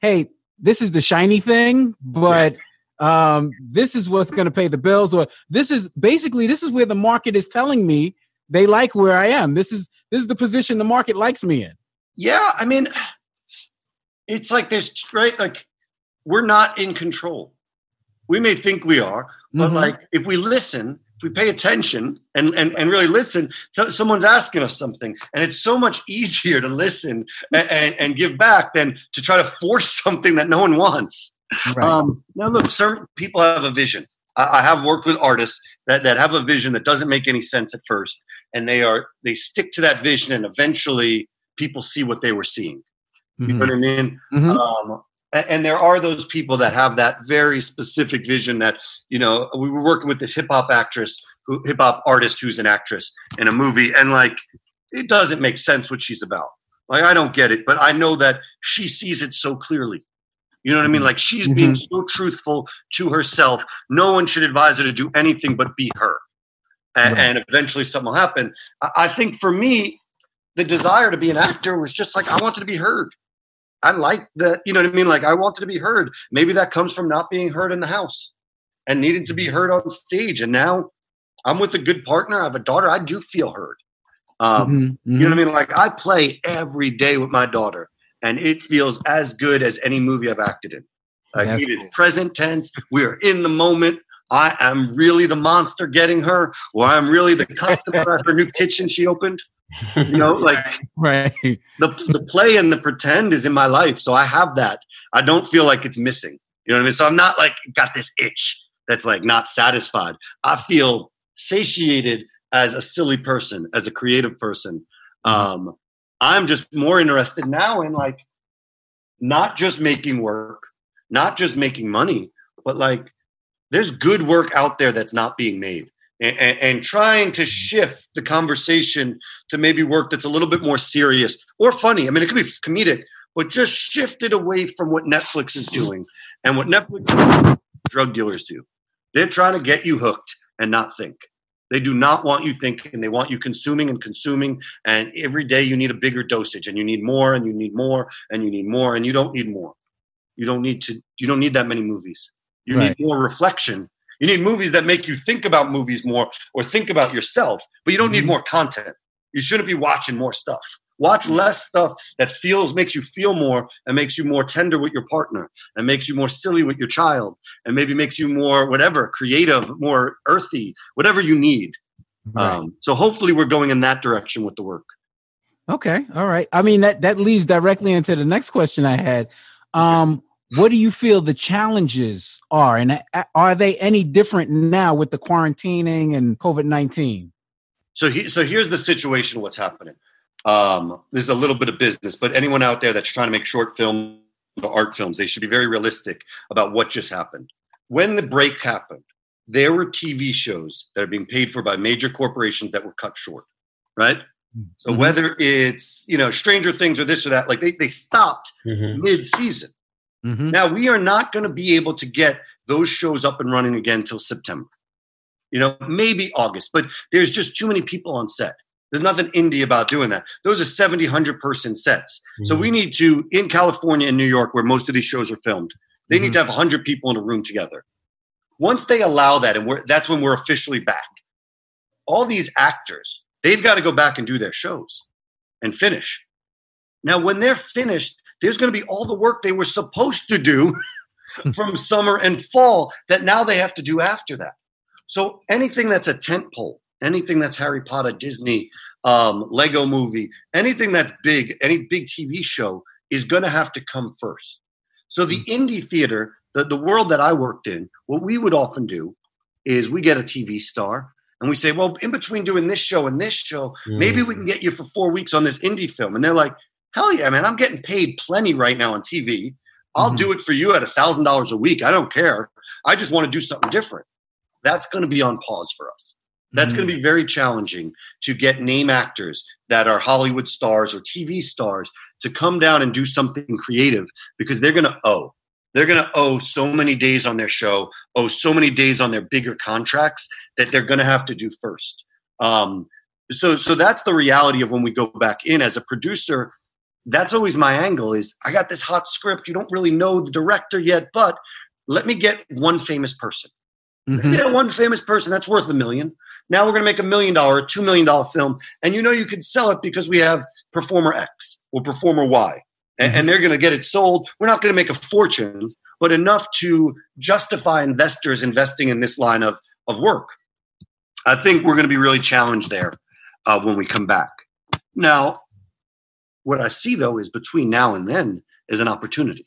"Hey, this is the shiny thing, but." Um, this is what's going to pay the bills, or this is basically this is where the market is telling me they like where I am. This is this is the position the market likes me in. Yeah, I mean, it's like there's right like we're not in control. We may think we are, but mm-hmm. like if we listen, if we pay attention and, and, and really listen, so someone's asking us something. And it's so much easier to listen and, and, and give back than to try to force something that no one wants. Right. Um, now, look, certain people have a vision. I, I have worked with artists that, that have a vision that doesn't make any sense at first. And they are they stick to that vision and eventually people see what they were seeing. You mm-hmm. know what I mean? Mm-hmm. Um, and there are those people that have that very specific vision that you know we were working with this hip hop actress who hip hop artist who's an actress in a movie and like it doesn't make sense what she's about like i don't get it but i know that she sees it so clearly you know what i mean like she's mm-hmm. being so truthful to herself no one should advise her to do anything but be her and, right. and eventually something will happen I think for me the desire to be an actor was just like i wanted to be heard I like that, you know what I mean? Like I wanted to be heard. Maybe that comes from not being heard in the house and needing to be heard on stage. And now I'm with a good partner. I have a daughter. I do feel heard. Um, mm-hmm, mm-hmm. You know what I mean? Like I play every day with my daughter, and it feels as good as any movie I've acted in. Like it is present tense. We are in the moment. I am really the monster getting her, or I'm really the customer at her new kitchen she opened. You know like right. the, the play and the pretend is in my life so i have that. I don't feel like it's missing. You know what i mean? So i'm not like got this itch that's like not satisfied. I feel satiated as a silly person as a creative person. Um i'm just more interested now in like not just making work not just making money but like there's good work out there that's not being made and, and, trying to shift the conversation to maybe work that's a little bit more serious or funny. I mean, it could be comedic, but just shift it away from what Netflix is doing and what Netflix drug dealers do. They're trying to get you hooked and not think. They do not want you thinking. They want you consuming and consuming. And every day you need a bigger dosage and you need more and you need more and you need more and you don't need more. You don't need to, you don't need that many movies. You right. need more reflection you need movies that make you think about movies more or think about yourself, but you don't need mm-hmm. more content. You shouldn't be watching more stuff. Watch less stuff that feels makes you feel more and makes you more tender with your partner and makes you more silly with your child and maybe makes you more whatever creative, more earthy, whatever you need. Right. Um, so hopefully we're going in that direction with the work. Okay, all right. I mean that that leads directly into the next question I had. Um, what do you feel the challenges are, and are they any different now with the quarantining and COVID nineteen? So, he, so here's the situation. What's happening? Um, there's a little bit of business, but anyone out there that's trying to make short film or art films, they should be very realistic about what just happened. When the break happened, there were TV shows that are being paid for by major corporations that were cut short, right? So mm-hmm. whether it's you know Stranger Things or this or that, like they they stopped mm-hmm. mid season. Mm-hmm. Now we are not going to be able to get those shows up and running again until September. You know, maybe August, but there's just too many people on set. There's nothing indie about doing that. Those are 70, 100 person sets. Mm-hmm. So we mm-hmm. need to, in California and New York, where most of these shows are filmed, they mm-hmm. need to have 100 people in a room together. Once they allow that, and that's when we're officially back, all these actors, they've got to go back and do their shows and finish. Now, when they're finished, there's going to be all the work they were supposed to do from summer and fall that now they have to do after that. So anything that's a tent pole, anything that's Harry Potter, Disney, um, Lego movie, anything that's big, any big TV show is going to have to come first. So the hmm. indie theater, the, the world that I worked in, what we would often do is we get a TV star and we say, well, in between doing this show and this show, mm. maybe we can get you for four weeks on this indie film. And they're like, hell yeah, man, I'm getting paid plenty right now on TV. I'll mm-hmm. do it for you at a thousand dollars a week. I don't care. I just want to do something different. That's going to be on pause for us. That's mm going to be very challenging to get name actors that are Hollywood stars or TV stars to come down and do something creative because they're going to owe. They're going to owe so many days on their show, owe so many days on their bigger contracts that they're going to have to do first. Um, so, so that's the reality of when we go back in as a producer. That's always my angle. Is I got this hot script. You don't really know the director yet, but let me get one famous person. Mm-hmm. Yeah, one famous person that's worth a million. Now we're going to make a million dollar, two million dollar film, and you know you can sell it because we have performer X or performer Y, and, mm-hmm. and they're going to get it sold. We're not going to make a fortune, but enough to justify investors investing in this line of of work. I think we're going to be really challenged there uh, when we come back. Now, what I see though is between now and then is an opportunity.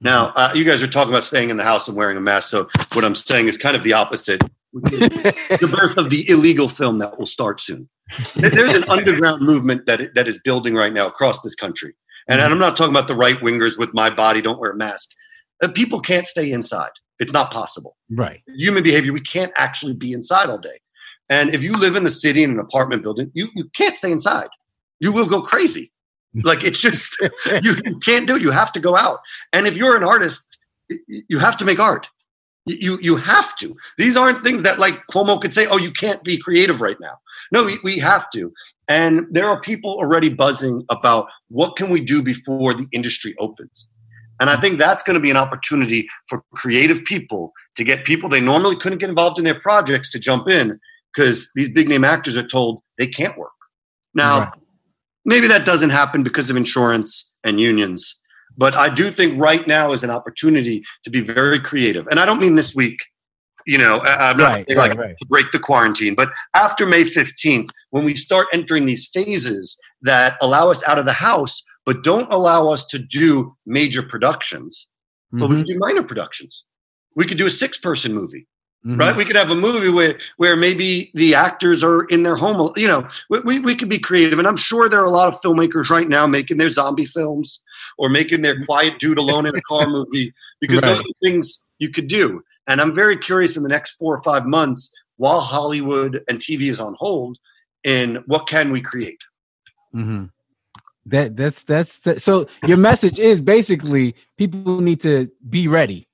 Now, uh, you guys are talking about staying in the house and wearing a mask. So, what I'm saying is kind of the opposite. the birth of the illegal film that will start soon. There's an underground movement that that is building right now across this country, and, and I'm not talking about the right wingers with my body don't wear a mask. Uh, people can't stay inside. It's not possible. Right. Human behavior. We can't actually be inside all day. And if you live in the city in an apartment building, you, you can't stay inside. You will go crazy. Like it's just you, you can't do it. You have to go out. And if you're an artist, you have to make art. You you have to. These aren't things that like Cuomo could say, "Oh, you can't be creative right now." No, we, we have to. And there are people already buzzing about what can we do before the industry opens. And I think that's going to be an opportunity for creative people to get people they normally couldn't get involved in their projects to jump in because these big name actors are told they can't work. Now, right. Maybe that doesn't happen because of insurance and unions. But I do think right now is an opportunity to be very creative. And I don't mean this week, you know, I'm not right, like right. to break the quarantine, but after May 15th, when we start entering these phases that allow us out of the house, but don't allow us to do major productions, mm-hmm. but we can mm-hmm. do minor productions. We could do a six person movie. Mm-hmm. Right? We could have a movie where where maybe the actors are in their home. You know, we, we could be creative, and I'm sure there are a lot of filmmakers right now making their zombie films or making their quiet dude alone in a car movie because right. those are things you could do. And I'm very curious in the next four or five months, while Hollywood and TV is on hold, in what can we create. Mm-hmm. That that's that's the, so. Your message is basically people need to be ready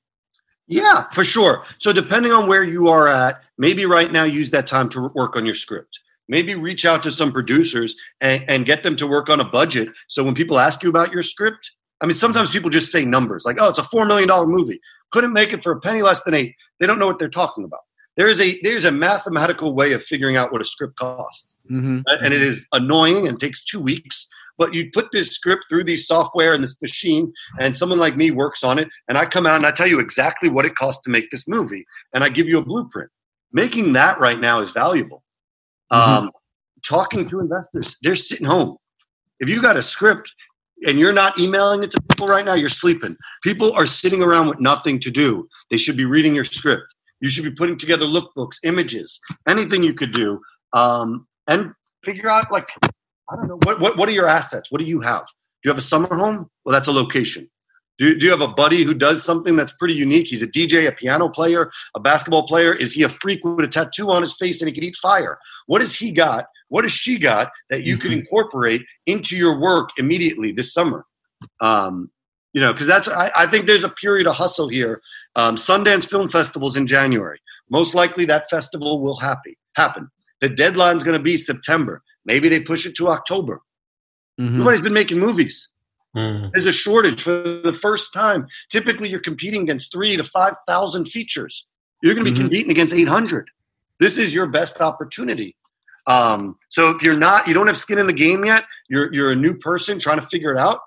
yeah, for sure. So depending on where you are at, maybe right now use that time to work on your script. Maybe reach out to some producers and, and get them to work on a budget. So when people ask you about your script, I mean, sometimes people just say numbers like, oh, it's a $4 million movie. Couldn't make it for a penny less than eight. They don't know what they're talking about. There's a there's a mathematical way of figuring out what a script costs, Mhm. and it is annoying and takes two weeks. But you put this script through these software and this machine, and someone like me works on it, and I come out and I tell you exactly what it costs to make this movie, and I give you a blueprint. Making that right now is valuable. Um, talking to investors, they're sitting home. If you got a script and you're not emailing it to people right now, you're sleeping. People are sitting around with nothing to do. They should be reading your script. You should be putting together lookbooks, images, anything you could do, um, and figure out like I don't know what, what what are your assets? What do you have? Do you have a summer home? Well, that's a location. Do, do you have a buddy who does something that's pretty unique? He's a DJ, a piano player, a basketball player. Is he a freak with a tattoo on his face and he can eat fire? What has he got? What has she got that you could incorporate into your work immediately this summer? Um, you know, because that's I, I think there's a period of hustle here. Um, Sundance Film Festival's in January. Most likely that festival will happy, happen. The deadline's going to be September. Maybe they push it to October. Mhm. Nobody's been making movies. Mm. There's a shortage for the first time. Typically, you're competing against three to five thousand features. You're going to be Mhm. competing against 800. This is your best opportunity. Um, so if you're not, you don't have skin in the game yet. You're you're a new person trying to figure it out.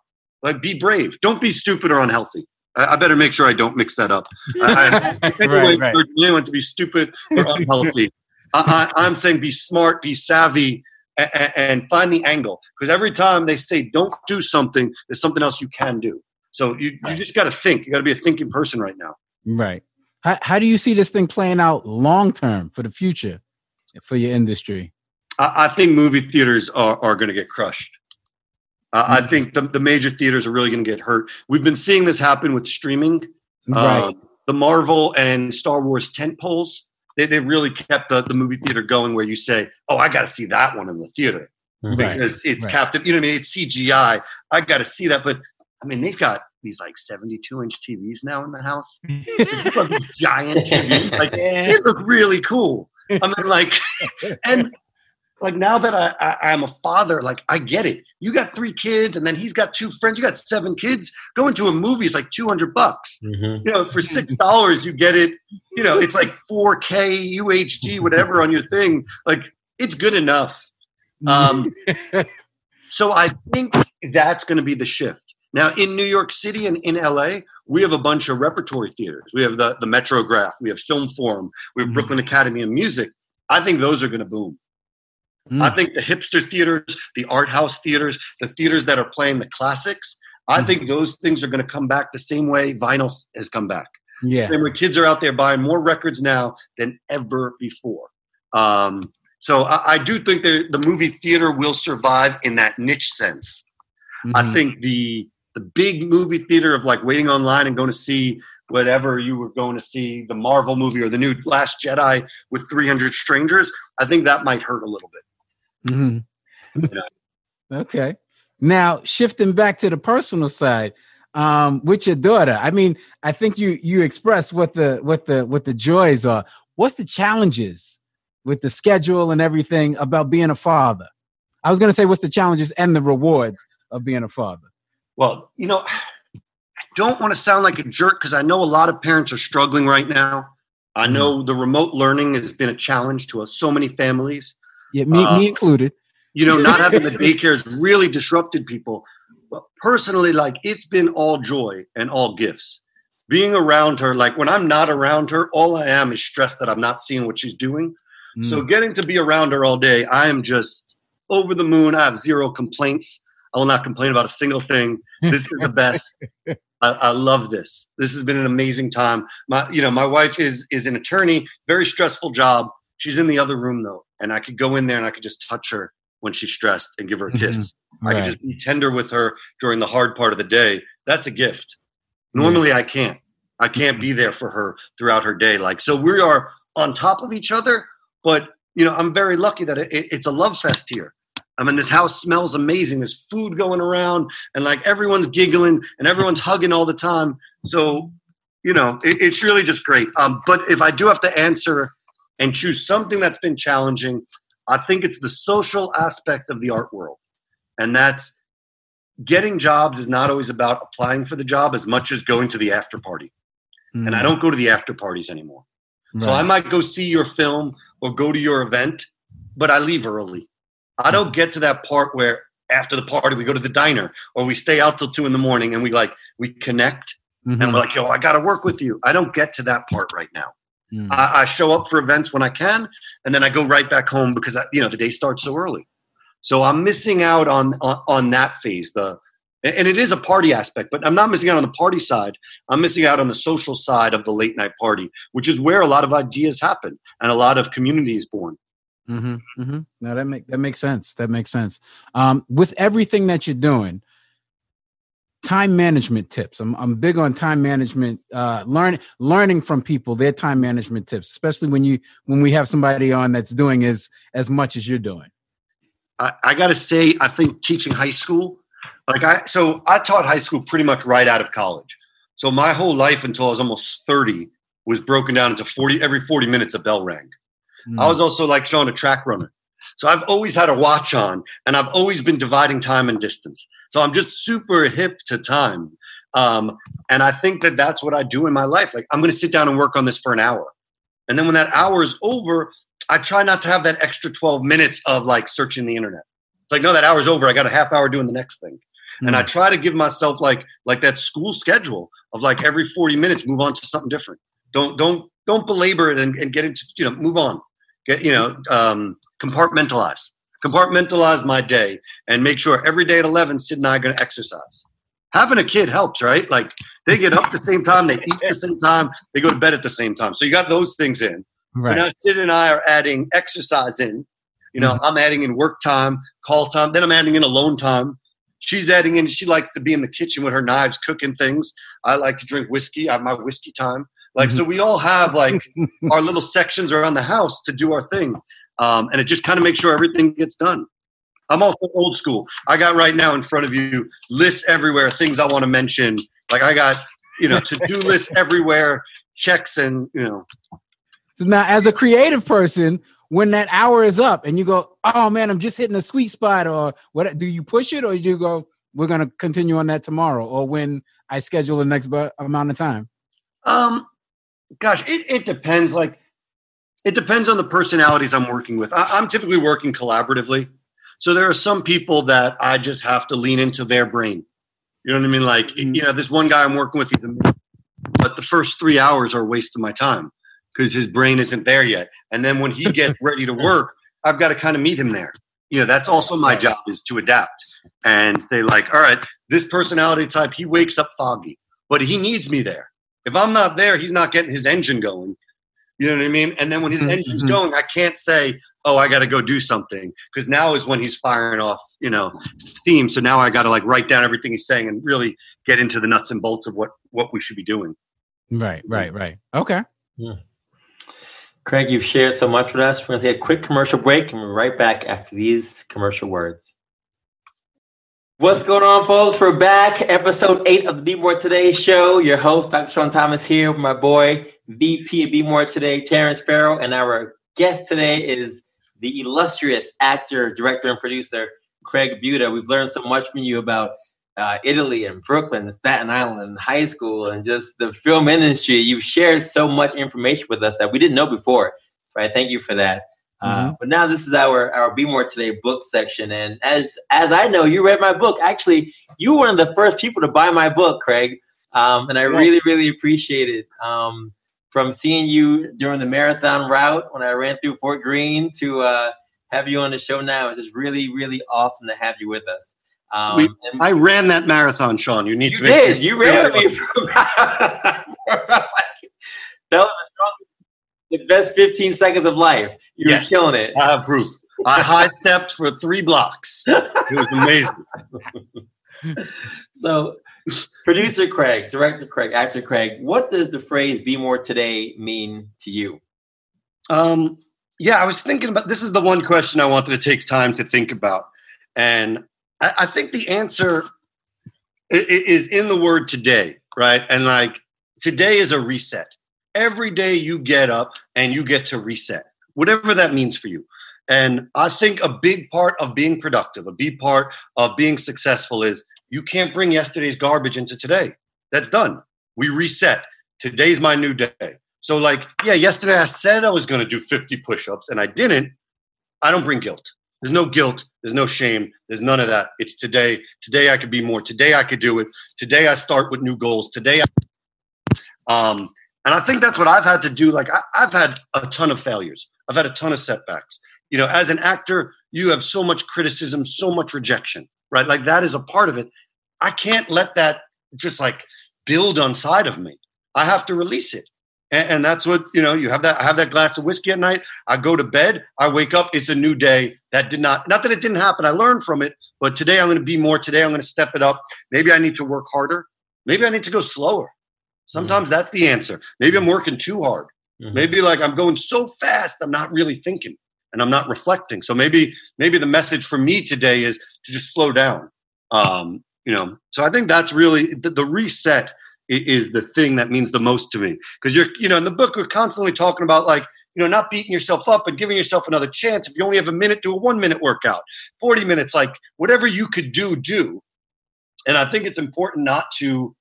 Like, be brave. Don't be stupid or unhealthy. I, I better make sure I don't mix that up. I, I, I Right, right. encourage anyone to be stupid or unhealthy. I, I, I'm saying be smart, be savvy, and, and find the angle. Because every time they say don't do something, there's something else you can do. So you, you just got to think. You got to be a thinking person right now. Right. How, how do you see this thing playing out long term for the future for your industry? I, I think movie theaters are, are going to get crushed. Uh, I Mhm. think the, the major theaters are really going to get hurt. We've been seeing this happen with streaming. Right. Um, the Marvel and Star Wars tent poles, they, they really kept the, the movie theater going where you say, oh, I got to see that one in the theater Right. because it's right. captive. You know what I mean? It's CGI. I got to see that. But I mean, they've got these like 72 inch TVs now in the house. These giant TVs. Like, Yeah. they look really cool. I mean, like, and like now that I, I I'm a father, like I get it. You got three kids, and then he's got two friends. You got seven kids. Going to a movie is like two hundred bucks. Mhm. You know, for six dollars, you get it. You know, it's like four K UHD, whatever on your thing. Like, it's good enough. Um, so I think that's going to be the shift. Now in New York City and in LA, we have a bunch of repertory theaters. We have the the Metrograph, we have Film Forum, we have Mhm. Brooklyn Academy of Music. I think those are going to boom. Mm. I think the hipster theaters, the art house theaters, the theaters that are playing the classics, I Mhm. think those things are going to come back the same way vinyl has come back. yeah. Same way kids are out there buying more records now than ever before. Um, so I, I do think that the movie theater will survive in that niche sense. I Mhm. think the the big movie theater of like waiting online and going to see whatever you were going to see, the Marvel movie or the new Last Jedi with 300 strangers, I think that might hurt a little bit. Mhm. Yeah. okay. Now shifting back to the personal side, um, with your daughter. I mean, I think you you express what the what the what the joys are. What's the challenges with the schedule and everything about being a father? I was gonna say what's the challenges and the rewards of being a father. Well, you know, I don't want to sound like a jerk because I know a lot of parents are struggling right now. I Mm-hmm. know the remote learning has been a challenge to so many families. Yeah, me, Uh, me included. you know, not having the daycare has really disrupted people. But personally, like it's been all joy and all gifts. Being around her, like when I'm not around her, all I am is stressed that I'm not seeing what she's doing. So Mm. getting to be around her all day, I am just over the moon. I have zero complaints. I will not complain about a single thing. This is the best. I, I love this. This has been an amazing time. My, you know, my wife is is an attorney, very stressful job. She's in the other room though, and I could go in there and I could just touch her when she's stressed and give her a mm-hmm. kiss. I Right. could just be tender with her during the hard part of the day. That's a gift. Mm. Normally, I can't. I can't mm-hmm. be there for her throughout her day. Like so, we are on top of each other. But you know, I'm very lucky that it, it's a love fest here. I mean, this house smells amazing. There's food going around, and like everyone's giggling and everyone's hugging all the time. So, you know, it, it's really just great. Um, but if I do have to answer and choose something that's been challenging, I think it's the social aspect of the art world, and that's getting jobs is not always about applying for the job as much as going to the after party. And I Mm. don't go to the after parties anymore. Right. So I might go see your film or go to your event, but I leave early. I don't get to that part where after the party we go to the diner or we stay out till two in the morning and we like we connect mm-hmm. and we're like, yo, I got to work with you. I don't get to that part right now. Mm. I, I, show up for events when I can, and then I go right back home because I, you know the day starts so early. So I'm missing out on, on on that phase. The and it is a party aspect, but I'm not missing out on the party side. I'm missing out on the social side of the late night party, which is where a lot of ideas happen and a lot of community is born. Mm-hmm, mm-hmm. No, that make that makes sense. That makes sense. Um, with everything that you're doing, time management tips. I'm I'm big on time management. Uh, learn learning from people their time management tips, especially when you when we have somebody on that's doing as as much as you're doing. I, I got to say, I think teaching high school, like I so I taught high school pretty much right out of college. So my whole life until I was almost thirty was broken down into forty every forty minutes a bell rang. Mm. I was also like Sean a track runner. So I've always had a watch on and I've always been dividing time and distance. So I'm just super hip to time. Um, and I think that that's what I do in my life. Like I'm going to sit down and work on this for an hour. And then when that hour is over, I try not to have that extra 12 minutes of like searching the internet. It's like, no, that hour's over. I got a half hour doing the next thing. Mm. And I hmm. try to give myself like like that school schedule of like every 40 minutes, move on to something different. Don't don't don't belabor it and, and get into, you know, move on. Get, you know, um, compartmentalize. Compartmentalize my day and make sure every day at 11 sid and i are going to exercise. Having a kid helps right? Like they get up at the same time they eat at the same time they go to bed at the same time. So you got those things in. Right. now sid and i are adding exercise in. You know mm-hmm. i'm adding in work time call time then i'm adding in alone time. She's adding in she likes to be in the kitchen with her knives cooking things. I like to drink whiskey i have my whiskey time like mm-hmm. so we all have like our little sections around the house to do our thing um, and it just kind of makes sure everything gets done. I'm also old school. I got right now in front of you lists everywhere, things I want to mention. Like I got, you know, to do lists everywhere, checks, and you know. So now, as a creative person, when that hour is up and you go, "Oh man, I'm just hitting a sweet spot," or what? Do you push it, or do you go, "We're going to continue on that tomorrow," or when I schedule the next amount of time? Um, gosh, it, it depends. Like it depends on the personalities I'm working with. I, am typically working collaboratively. So there are some people that I just have to lean into their brain. You know what I mean? Like, mm-hmm. you know, this one guy I'm working with, he's amazing, but the first three hours are a waste of my time because his brain isn't there yet. And then when he gets ready to work, I've got to kind of meet him there. You know, that's also my job is to adapt and say like, all right, this personality type, he wakes up foggy, but he needs me there. If I'm not there, he's not getting his engine going. You know what I mean? And then when his mm-hmm. engine's going, I can't say, "Oh, I got to go do something," because now is when he's firing off, you know, steam. So now I got to like write down everything he's saying and really get into the nuts and bolts of what what we should be doing. Right, right, right. Okay. Yeah. Craig, you've shared so much with us. We're going to take a quick commercial break and we're right back after these commercial words. What's going on, folks? We're back. Episode eight of the More Today show. Your host, Dr. Sean Thomas, here with my boy, VP of More Today, Terrence Farrell. And our guest today is the illustrious actor, director, and producer, Craig Butta. We've learned so much from you about uh, Italy and Brooklyn Staten Island and high school and just the film industry. You've shared so much information with us that we didn't know before. Right? Thank you for that. Uh, mm-hmm. but now this is our our Be More Today book section, and as as I know, you read my book. Actually, you were one of the first people to buy my book, Craig, um, and I yeah. really really appreciate it. Um, from seeing you during the marathon route when I ran through Fort Greene to uh, have you on the show now, it's just really really awesome to have you with us. Um, we, I ran that marathon, Sean. You need you to. Did you ran me for about, for about like, that was the strongest the best 15 seconds of life. You yes, were killing it. I have proof. I high stepped for three blocks. It was amazing. so, producer Craig, director Craig, actor Craig, what does the phrase "Be More Today" mean to you? Um, yeah, I was thinking about this. Is the one question I wanted to take time to think about, and I, I think the answer is in the word today, right? And like today is a reset every day you get up and you get to reset, whatever that means for you. And I think a big part of being productive, a big part of being successful is you can't bring yesterday's garbage into today. That's done. We reset. Today's my new day. So, like, yeah, yesterday I said I was going to do 50 push ups and I didn't. I don't bring guilt. There's no guilt. There's no shame. There's none of that. It's today. Today I could be more. Today I could do it. Today I start with new goals. Today, I, um, and I think that's what I've had to do. Like I, I've had a ton of failures. I've had a ton of setbacks. You know, as an actor, you have so much criticism, so much rejection, right? Like that is a part of it. I can't let that just like build on side of me. I have to release it. And, and, that's what, you know, you have that, I have that glass of whiskey at night. I go to bed. I wake up. It's a new day. That did not, not that it didn't happen. I learned from it, but today I'm going to be more. Today I'm going to step it up. Maybe I need to work harder. Maybe I need to go slower. Sometimes mm-hmm. that's the answer. Maybe I'm working too hard. Mm-hmm. Maybe like I'm going so fast, I'm not really thinking and I'm not reflecting. So maybe, maybe the message for me today is to just slow down. Um, you know, so I think that's really the, the reset is the thing that means the most to me because you're you know in the book we're constantly talking about like you know not beating yourself up and giving yourself another chance if you only have a minute do a one minute workout 40 minutes like whatever you could do do and i think it's important not to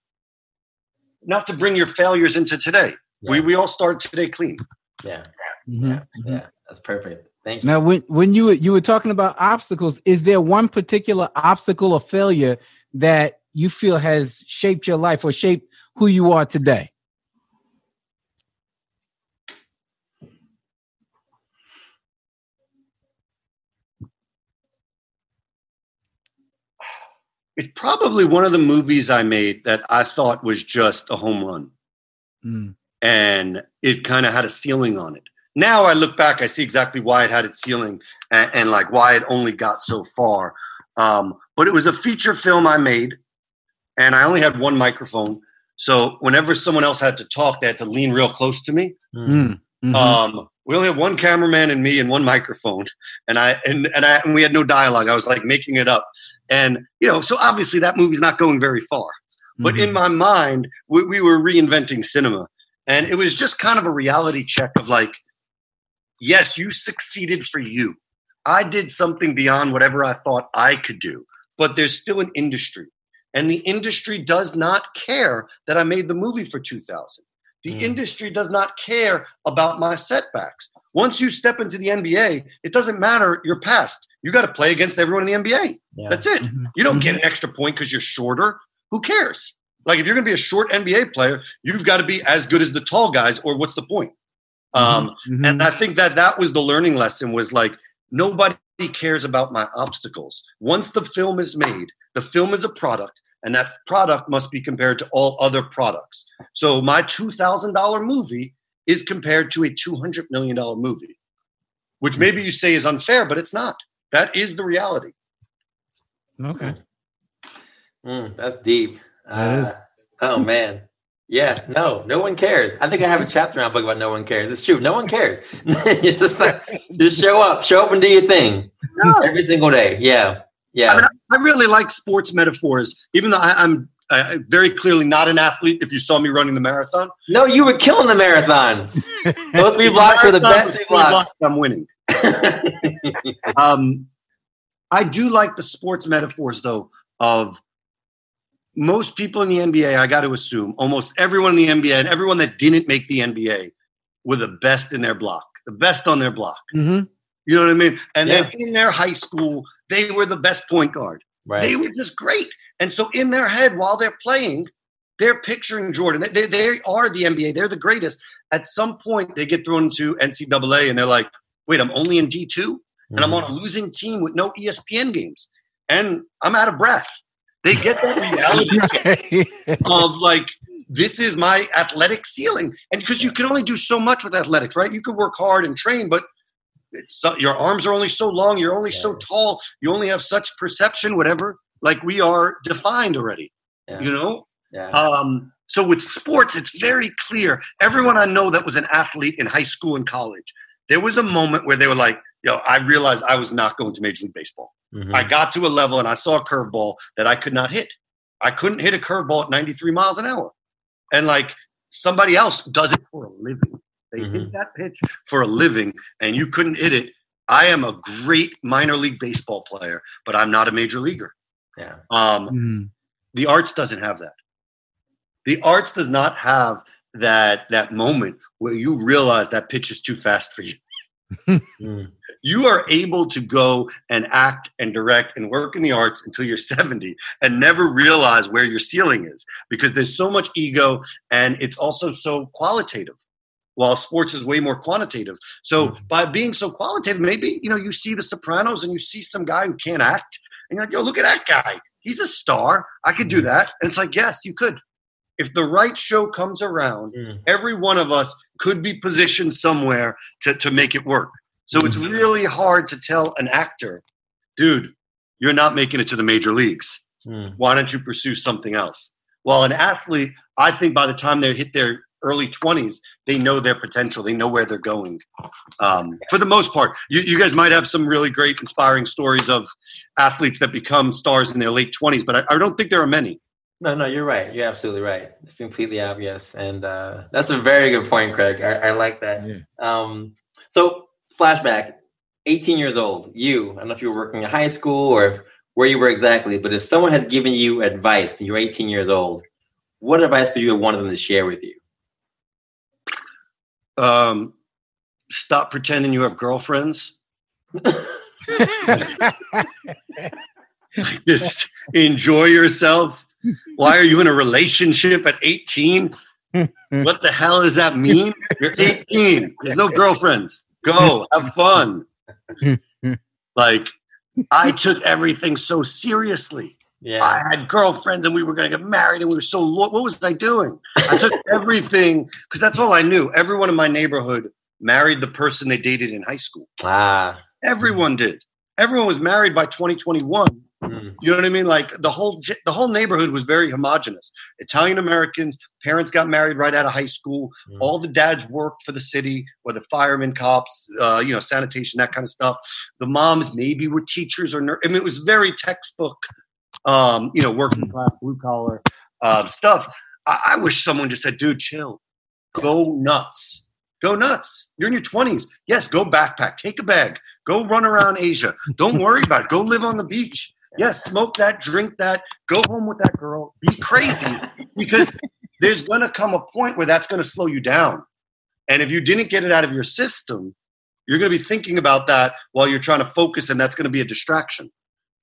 not to bring your failures into today yeah. we we all start today clean yeah mm-hmm. yeah yeah that's perfect Thank you. Now, when when you you were talking about obstacles, is there one particular obstacle or failure that you feel has shaped your life or shaped who you are today? It's probably one of the movies I made that I thought was just a home run. Mm. And it kind of had a ceiling on it. Now I look back, I see exactly why it had its ceiling and, and like why it only got so far. Um, but it was a feature film I made, and I only had one microphone. So whenever someone else had to talk, they had to lean real close to me. Mm. Mm-hmm. Um, we only had one cameraman and me and one microphone, and I and and, I, and we had no dialogue. I was like making it up, and you know, so obviously that movie's not going very far. Mm-hmm. But in mm-hmm. my mind, we, we were reinventing cinema, and it was just kind of a reality check of like, yes, you succeeded for you. I did something beyond whatever I thought I could do, but there's still an industry. And the industry does not care that I made the movie for 2000. The mm. industry does not care about my setbacks. Once you step into the NBA, it doesn't matter your past. You got to play against everyone in the NBA. Yeah. That's it. Mm-hmm. You don't mm-hmm. get an extra point because you're shorter. Who cares? Like if you're going to be a short NBA player, you've got to be as good as the tall guys, or what's the point? Mm-hmm. Um, mm-hmm. And I think that that was the learning lesson was like nobody cares about my obstacles. Once the film is made, the film is a product, and that product must be compared to all other products. So my $2,000 movie is compared to a $200 million movie, which hmm. maybe you say is unfair, but it's not. That is the reality. Okay. Mm, that's deep. Uh, oh, man. Yeah, no, no one cares. I think I have a chapter in my book about no one cares. It's true. No one cares. it's just like, just show up, show up and do your thing every single day. Yeah. Yeah. I, mean, I, really like sports metaphors, even though I, am uh, very clearly not an athlete. If you saw me running the marathon, no, you were killing the marathon. Both three blocks were the best three blocks. blocks. I'm winning. um, I do like the sports metaphors though of most people in the NBA. I got to assume almost everyone in the NBA and everyone that didn't make the NBA were the best in their block, the best on their block. Mm-hmm. You know what I mean? And yeah. then in their high school, they were the best point guard. Right. They were just great. And so in their head, while they're playing, they're picturing Jordan. They, they are the NBA. They're the greatest. At some point, they get thrown into NCAA and they're like, wait, I'm only in D2 mm-hmm. and I'm on a losing team with no ESPN games. And I'm out of breath. They get that reality of like, this is my athletic ceiling. And because you can only do so much with athletics, right? You could work hard and train, but your arms are only so long, you're only yeah. so tall, you only have such perception, whatever. Like we are defined already, yeah. you know. Yeah. Um, so with sports, it's very clear. Everyone I know that was an athlete in high school and college, there was a moment where they were like, "Yo, I realized I was not going to Major League Baseball. Mm-hmm. I got to a level and I saw a curveball that I could not hit. I couldn't hit a curveball at 93 miles an hour, and like somebody else does it for a living. They mm-hmm. hit that pitch for a living, and you couldn't hit it. I am a great minor league baseball player, but I'm not a major leaguer. Yeah. Um, mm. The arts doesn't have that. The arts does not have that that moment where you realize that pitch is too fast for you. mm. You are able to go and act and direct and work in the arts until you're 70 and never realize where your ceiling is because there's so much ego and it's also so qualitative while sports is way more quantitative. So mm. by being so qualitative, maybe you know you see the Sopranos and you see some guy who can't act, and you're like, "Yo, look at that guy! He's a star. I could do mm. that." And it's like, yes, you could. If the right show comes around, mm. every one of us could be positioned somewhere to, to make it work. So it's mm-hmm. really hard to tell an actor, dude, you're not making it to the major leagues. Mm. Why don't you pursue something else? While an athlete, I think by the time they hit their early 20s, they know their potential. They know where they're going. Um, for the most part, you, you, guys might have some really great, inspiring stories of athletes that become stars in their late 20s, but I, I don't think there are many. No, no, you're right. You're absolutely right. It's completely obvious, and uh, that's a very good point, Craig. I, I like that. Yeah. Um, so flashback 18 years old you i don't know if you were working in high school or where you were exactly but if someone had given you advice when you were 18 years old what advice would you have wanted them to share with you um, stop pretending you have girlfriends? Just enjoy yourself? Why are you in a relationship at 18 what the hell does that mean? You're 18 there's no girlfriends. Go have fun. like I took everything so seriously. Yeah. I had girlfriends and we were going to get married and we were so what was I doing? I took everything because that's all I knew. Everyone in my neighborhood married the person they dated in high school. Ah. Everyone did. Everyone was married by 2021 Mm. You know what I mean? Like the whole the whole neighborhood was very homogenous. Italian Americans, parents got married right out of high school. Mm. All the dads worked for the city, whether firemen, cops, uh, you know, sanitation, that kind of stuff. The moms maybe were teachers or nurse. I mean, it was very textbook, um, you know, working mm. class, blue collar uh, stuff. I-, I wish someone just said, "Dude, chill, go nuts." Go nuts. You're in your 20s. Yes, go backpack. Take a bag. Go run around Asia. Don't worry about it. Go live on the beach Yes, smoke that, drink that, go home with that girl, be crazy because there's going to come a point where that's going to slow you down. And if you didn't get it out of your system, you're going to be thinking about that while you're trying to focus, and that's going to be a distraction.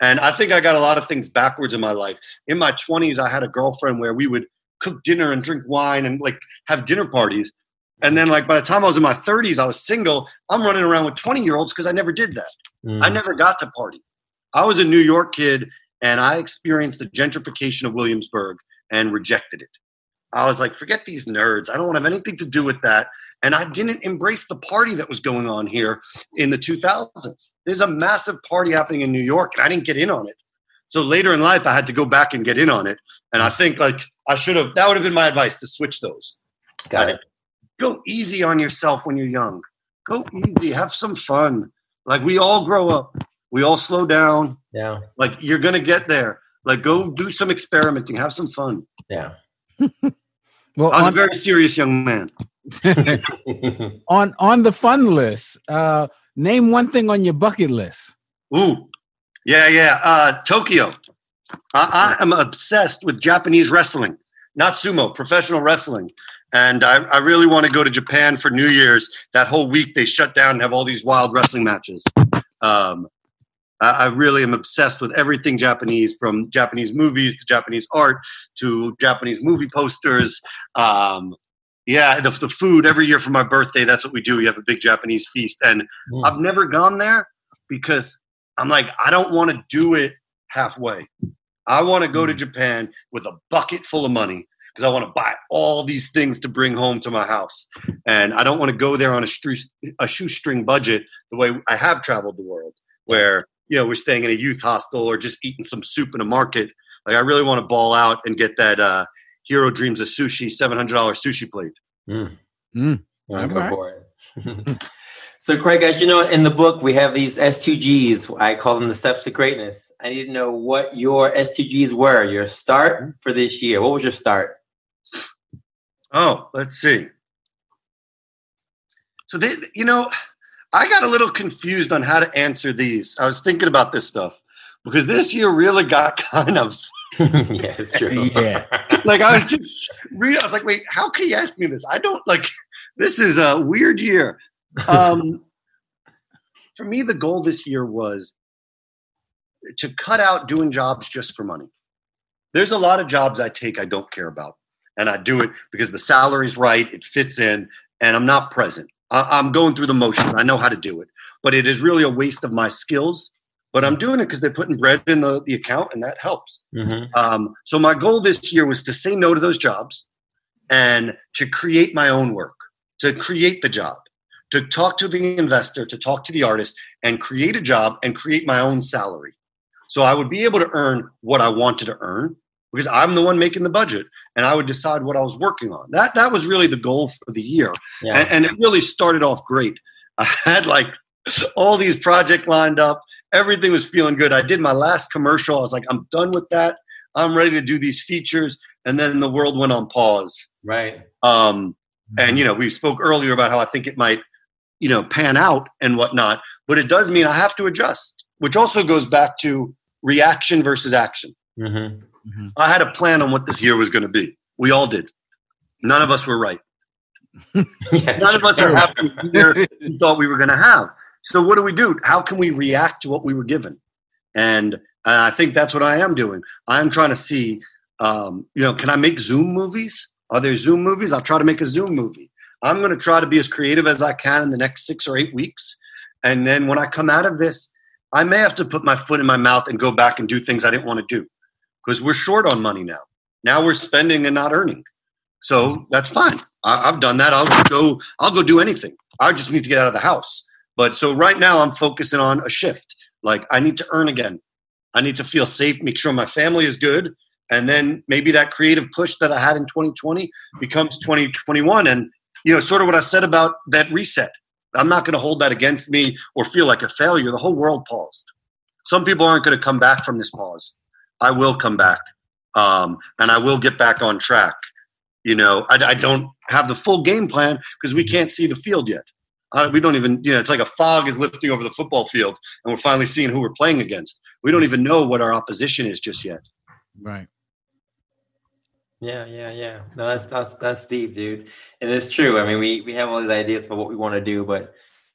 And I think I got a lot of things backwards in my life. In my 20s, I had a girlfriend where we would cook dinner and drink wine and like have dinner parties. And then, like, by the time I was in my 30s, I was single. I'm running around with 20 year olds because I never did that. Mm. I never got to party. I was a New York kid and I experienced the gentrification of Williamsburg and rejected it. I was like, forget these nerds. I don't want to have anything to do with that. And I didn't embrace the party that was going on here in the 2000s. There's a massive party happening in New York, and I didn't get in on it. So later in life, I had to go back and get in on it. And I think like I should have. That would have been my advice to switch those. Got it. Go easy on yourself when you're young. Go easy. Have some fun. Like we all grow up. We all slow down. Yeah. Like you're gonna get there. Like go do some experimenting, have some fun. Yeah. well, I was on, a very serious young man. on on the fun list, uh, name one thing on your bucket list. Ooh, yeah, yeah. Uh, Tokyo. I, I am obsessed with Japanese wrestling, not sumo, professional wrestling. And I, I, really want to go to Japan for New Year's. That whole week they shut down and have all these wild wrestling matches. Um, I really am obsessed with everything Japanese, from Japanese movies to Japanese art to Japanese movie posters. Um, yeah, the, the, food every year for my birthday. That's what we do. We have a big Japanese feast, and mm. I've never gone there because I'm like, I don't want to do it halfway. I want to go to mm. Japan with a bucket full of money because I want to buy all these things to bring home to my house, and I don't want to go there on a, stru- a shoestring budget the way I have traveled the world, where you know, we're staying in a youth hostel or just eating some soup in a market. Like I really want to ball out and get that uh, Jiro Dreams of Sushi seven hundred dollars sushi plate. Mm. Mm. I'm for it. so, Craig, as you know, in the book we have these S2Gs. I call them the steps to greatness. I need to know what your S2Gs were. Your start for this year. What was your start? Oh, let's see. So, they, you know, I got a little confused on how to answer these. I was thinking about this stuff because this year really got kind of yeah, it's true. yeah, like I was just reading. I was like, wait, how can you ask me this? I don't like. This is a weird year. Um, for me, the goal this year was to cut out doing jobs just for money. There's a lot of jobs I take I don't care about, and I do it because the salary's right, it fits in, and I'm not present. I, am going through the motion. I know how to do it, but it is really a waste of my skills. But I'm doing it because they're putting bread in the, the account, and that helps. Mm-hmm. Um, so my goal this year was to say no to those jobs and to create my own work, to create the job, to talk to the investor, to talk to the artist, and create a job and create my own salary. So I would be able to earn what I wanted to earn because I'm the one making the budget and I would decide what I was working on. That that was really the goal for the year. Yeah. And, and it really started off great. I had like all these projects lined up. Everything was feeling good. I did my last commercial. I was like, I'm done with that. I'm ready to do these features. And then the world went on pause. Right. Um, and you know, we spoke earlier about how I think it might, you know, pan out and whatnot. But it does mean I have to adjust, which also goes back to reaction versus action. Mm-hmm. Mm-hmm. I had a plan on what this year was going to be. We all did. None of us were right. yes, None of us are happy with the year we thought we were going to have. So what do we do? How can we react to what we were given? And I think that's what I am doing. I'm trying to see, um, you know, can I make Zoom movies? Are there Zoom movies? I'll try to make a Zoom movie. I'm going to try to be as creative as I can in the next six or eight weeks. And then when I come out of this, I may have to put my foot in my mouth and go back and do things I didn't want to do because we're short on money now. Now we're spending and not earning. So that's fine. I, have done that. I'll go. I'll go do anything. I just need to get out of the house. But so right now I'm focusing on a shift. Like I need to earn again. I need to feel safe. Make sure my family is good, and then maybe that creative push that I had in 2020 becomes 2021. And you know, sort of what I said about that reset. I'm not going to hold that against me or feel like a failure. The whole world paused. Some people aren't going to come back from this pause. I will come back, um, and I will get back on track. You know, I, I don't have the full game plan because we can't see the field yet. Uh, we don't even, you know, it's like a fog is lifting over the football field, and we're finally seeing who we're playing against. We don't even know what our opposition is just yet. Right. Yeah, yeah, yeah. No, that's that's that's deep, dude. And it's true. I mean, we we have all these ideas about what we want to do, but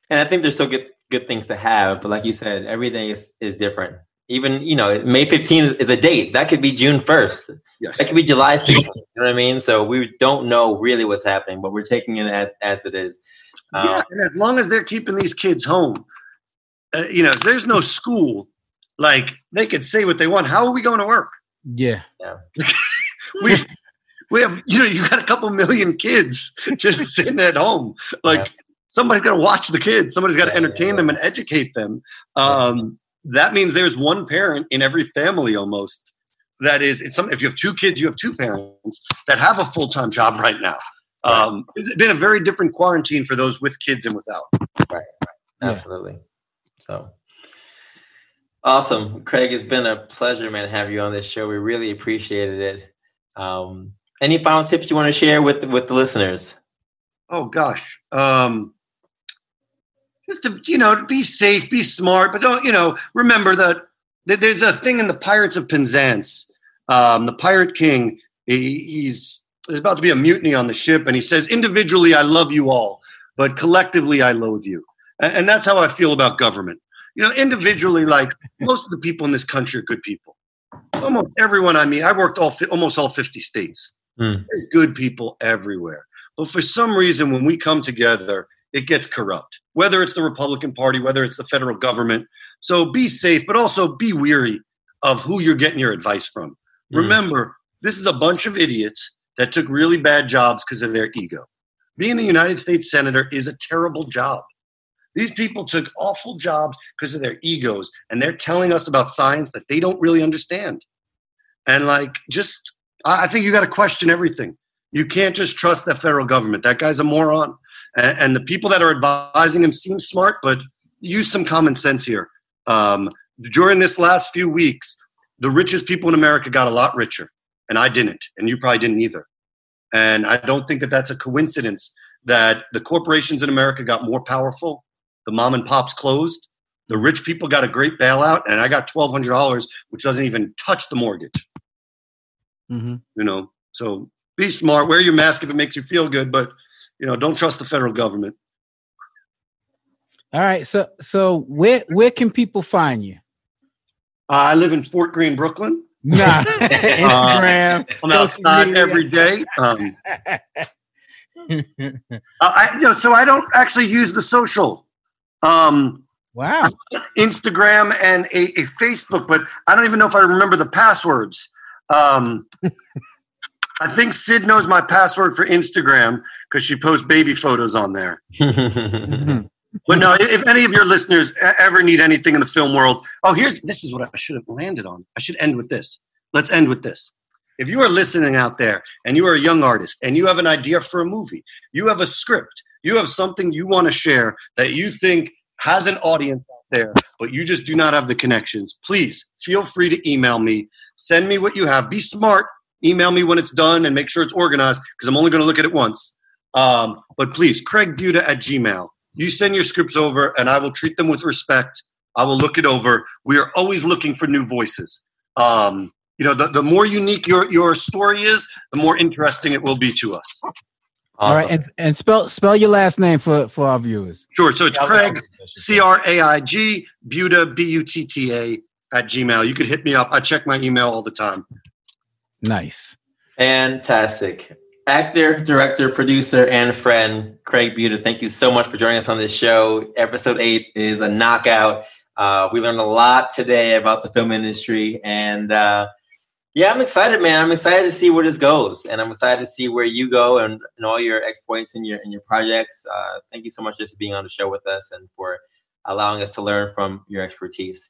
and I think there's still good good things to have. But like you said, everything is is different. Even you know, May 15th is a date. That could be June 1st. Yes. That could be July 15th. you know what I mean? So we don't know really what's happening, but we're taking it as as it is. Um, yeah, and as long as they're keeping these kids home, uh, you know, there's no school. Like they could say what they want. How are we going to work? Yeah. Yeah. we we have you know you got a couple million kids just sitting at home like yeah. somebody's got to watch the kids somebody's got to entertain yeah. them and educate them um, that means there's one parent in every family almost that is it's some if you have two kids you have two parents that have a full-time job right now um, it's been a very different quarantine for those with kids and without right, right. absolutely so awesome craig it's been a pleasure man to have you on this show we really appreciated it um, any final tips you want to share with with the listeners? Oh gosh, um, just to you know, be safe, be smart, but don't you know? Remember that, that there's a thing in the Pirates of Penzance. Um, the Pirate King, he, he's there's about to be a mutiny on the ship, and he says, "Individually, I love you all, but collectively, I loathe you." And, and that's how I feel about government. You know, individually, like most of the people in this country are good people almost everyone I mean, I worked all almost all 50 states. Mm. There's good people everywhere. But for some reason, when we come together, it gets corrupt, whether it's the Republican Party, whether it's the federal government. So be safe, but also be weary of who you're getting your advice from. Mm. Remember, this is a bunch of idiots that took really bad jobs because of their ego. Being a United States Senator is a terrible job. These people took awful jobs because of their egos, and they're telling us about science that they don't really understand. And like, just, I think you got to question everything. You can't just trust the federal government. That guy's a moron. And, and, the people that are advising him seem smart, but use some common sense here. Um, during this last few weeks, the richest people in America got a lot richer, and I didn't, and you probably didn't either. And I don't think that that's a coincidence that the corporations in America got more powerful the mom and pops closed. The rich people got a great bailout, and I got twelve hundred dollars, which doesn't even touch the mortgage. Mm-hmm. You know, So be smart. Wear your mask if it makes you feel good, but you know, don't trust the federal government. All right. So so where where can people find you? Uh, I live in Fort Greene, Brooklyn. Nah, Instagram. Uh, I'm outside media. every day. Um, uh, I, you know, so I don't actually use the social. Um, wow. Instagram and a, a, Facebook, but I don't even know if I remember the passwords. Um, I think Sid knows my password for Instagram because she posts baby photos on there. But no, if any of your listeners ever need anything in the film world, oh, here's this is what I should have landed on. I should end with this. Let's end with this. If you are listening out there and you are a young artist and you have an idea for a movie, you have a script, you have something you want to share that you think has an audience out there, but you just do not have the connections, please feel free to email me. Send me what you have. Be smart. Email me when it's done and make sure it's organized because I'm only going to look at it once. Um, but please, Craig Butta at Gmail. You send your scripts over and I will treat them with respect. I will look it over. We are always looking for new voices. Um, you know, the, the more unique your, your story is, the more interesting it will be to us. Awesome. All right, and, and spell spell your last name for, for our viewers. Sure. So it's Craig C R A I G Butta B U T T A at Gmail. You could hit me up. I check my email all the time. Nice. Fantastic. Actor, director, producer, and friend Craig Butta, thank you so much for joining us on this show. Episode eight is a knockout. Uh, we learned a lot today about the film industry, and uh, yeah, I'm excited, man. I'm excited to see where this goes, and I'm excited to see where you go and, and all your exploits and your and your projects. Uh, thank you so much just for being on the show with us and for allowing us to learn from your expertise.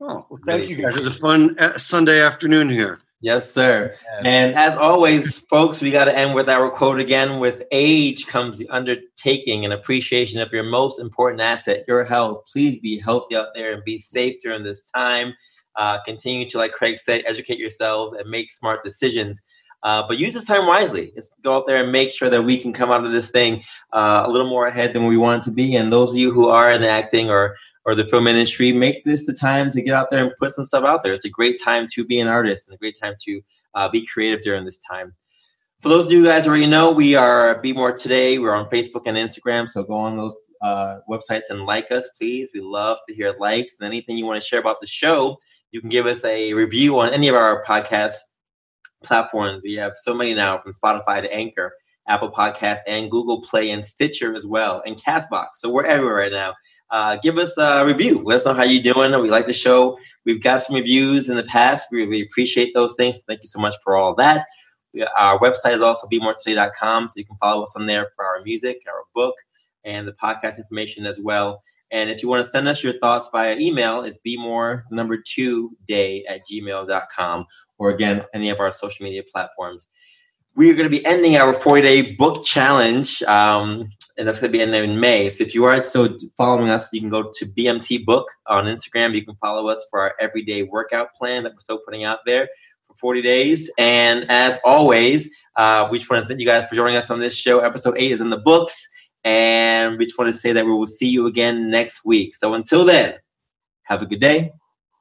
Oh, well, thank really you guys. It was a fun uh, Sunday afternoon here. Yes, sir. Yes. And as always, folks, we got to end with our quote again with age comes the undertaking and appreciation of your most important asset, your health. Please be healthy out there and be safe during this time. Uh, continue to, like Craig said, educate yourselves and make smart decisions. Uh, but use this time wisely. Just go out there and make sure that we can come out of this thing uh, a little more ahead than we want it to be. And those of you who are in acting or or the film industry, make this the time to get out there and put some stuff out there. It's a great time to be an artist and a great time to uh, be creative during this time. For those of you guys already know, we are Be More Today. We're on Facebook and Instagram, so go on those uh, websites and like us, please. We love to hear likes and anything you want to share about the show. You can give us a review on any of our podcast platforms. We have so many now, from Spotify to Anchor. Apple Podcast, and Google Play and Stitcher as well, and Castbox. So we're everywhere right now. Uh, give us a review. Let us know how you're doing. We like the show. We've got some reviews in the past. We really appreciate those things. Thank you so much for all that. We, our website is also bemoretoday.com, so you can follow us on there for our music, our book, and the podcast information as well. And if you want to send us your thoughts via email, it's bemore number two day at gmail.com or again, any of our social media platforms we are going to be ending our 40 day book challenge. Um, and that's going to be in May. So if you are still following us, you can go to BMT Book on Instagram. You can follow us for our everyday workout plan that we're still putting out there for 40 days. And as always, uh, we just want to thank you guys for joining us on this show. Episode eight is in the books. And we just want to say that we will see you again next week. So until then, have a good day,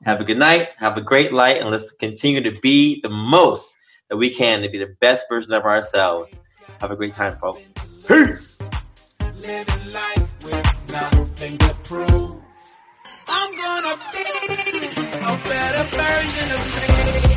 have a good night, have a great light, and let's continue to be the most that we can to be the best version of ourselves. Have a great time, folks. Peace living life with nothing to prove. I'm gonna be a better version of me.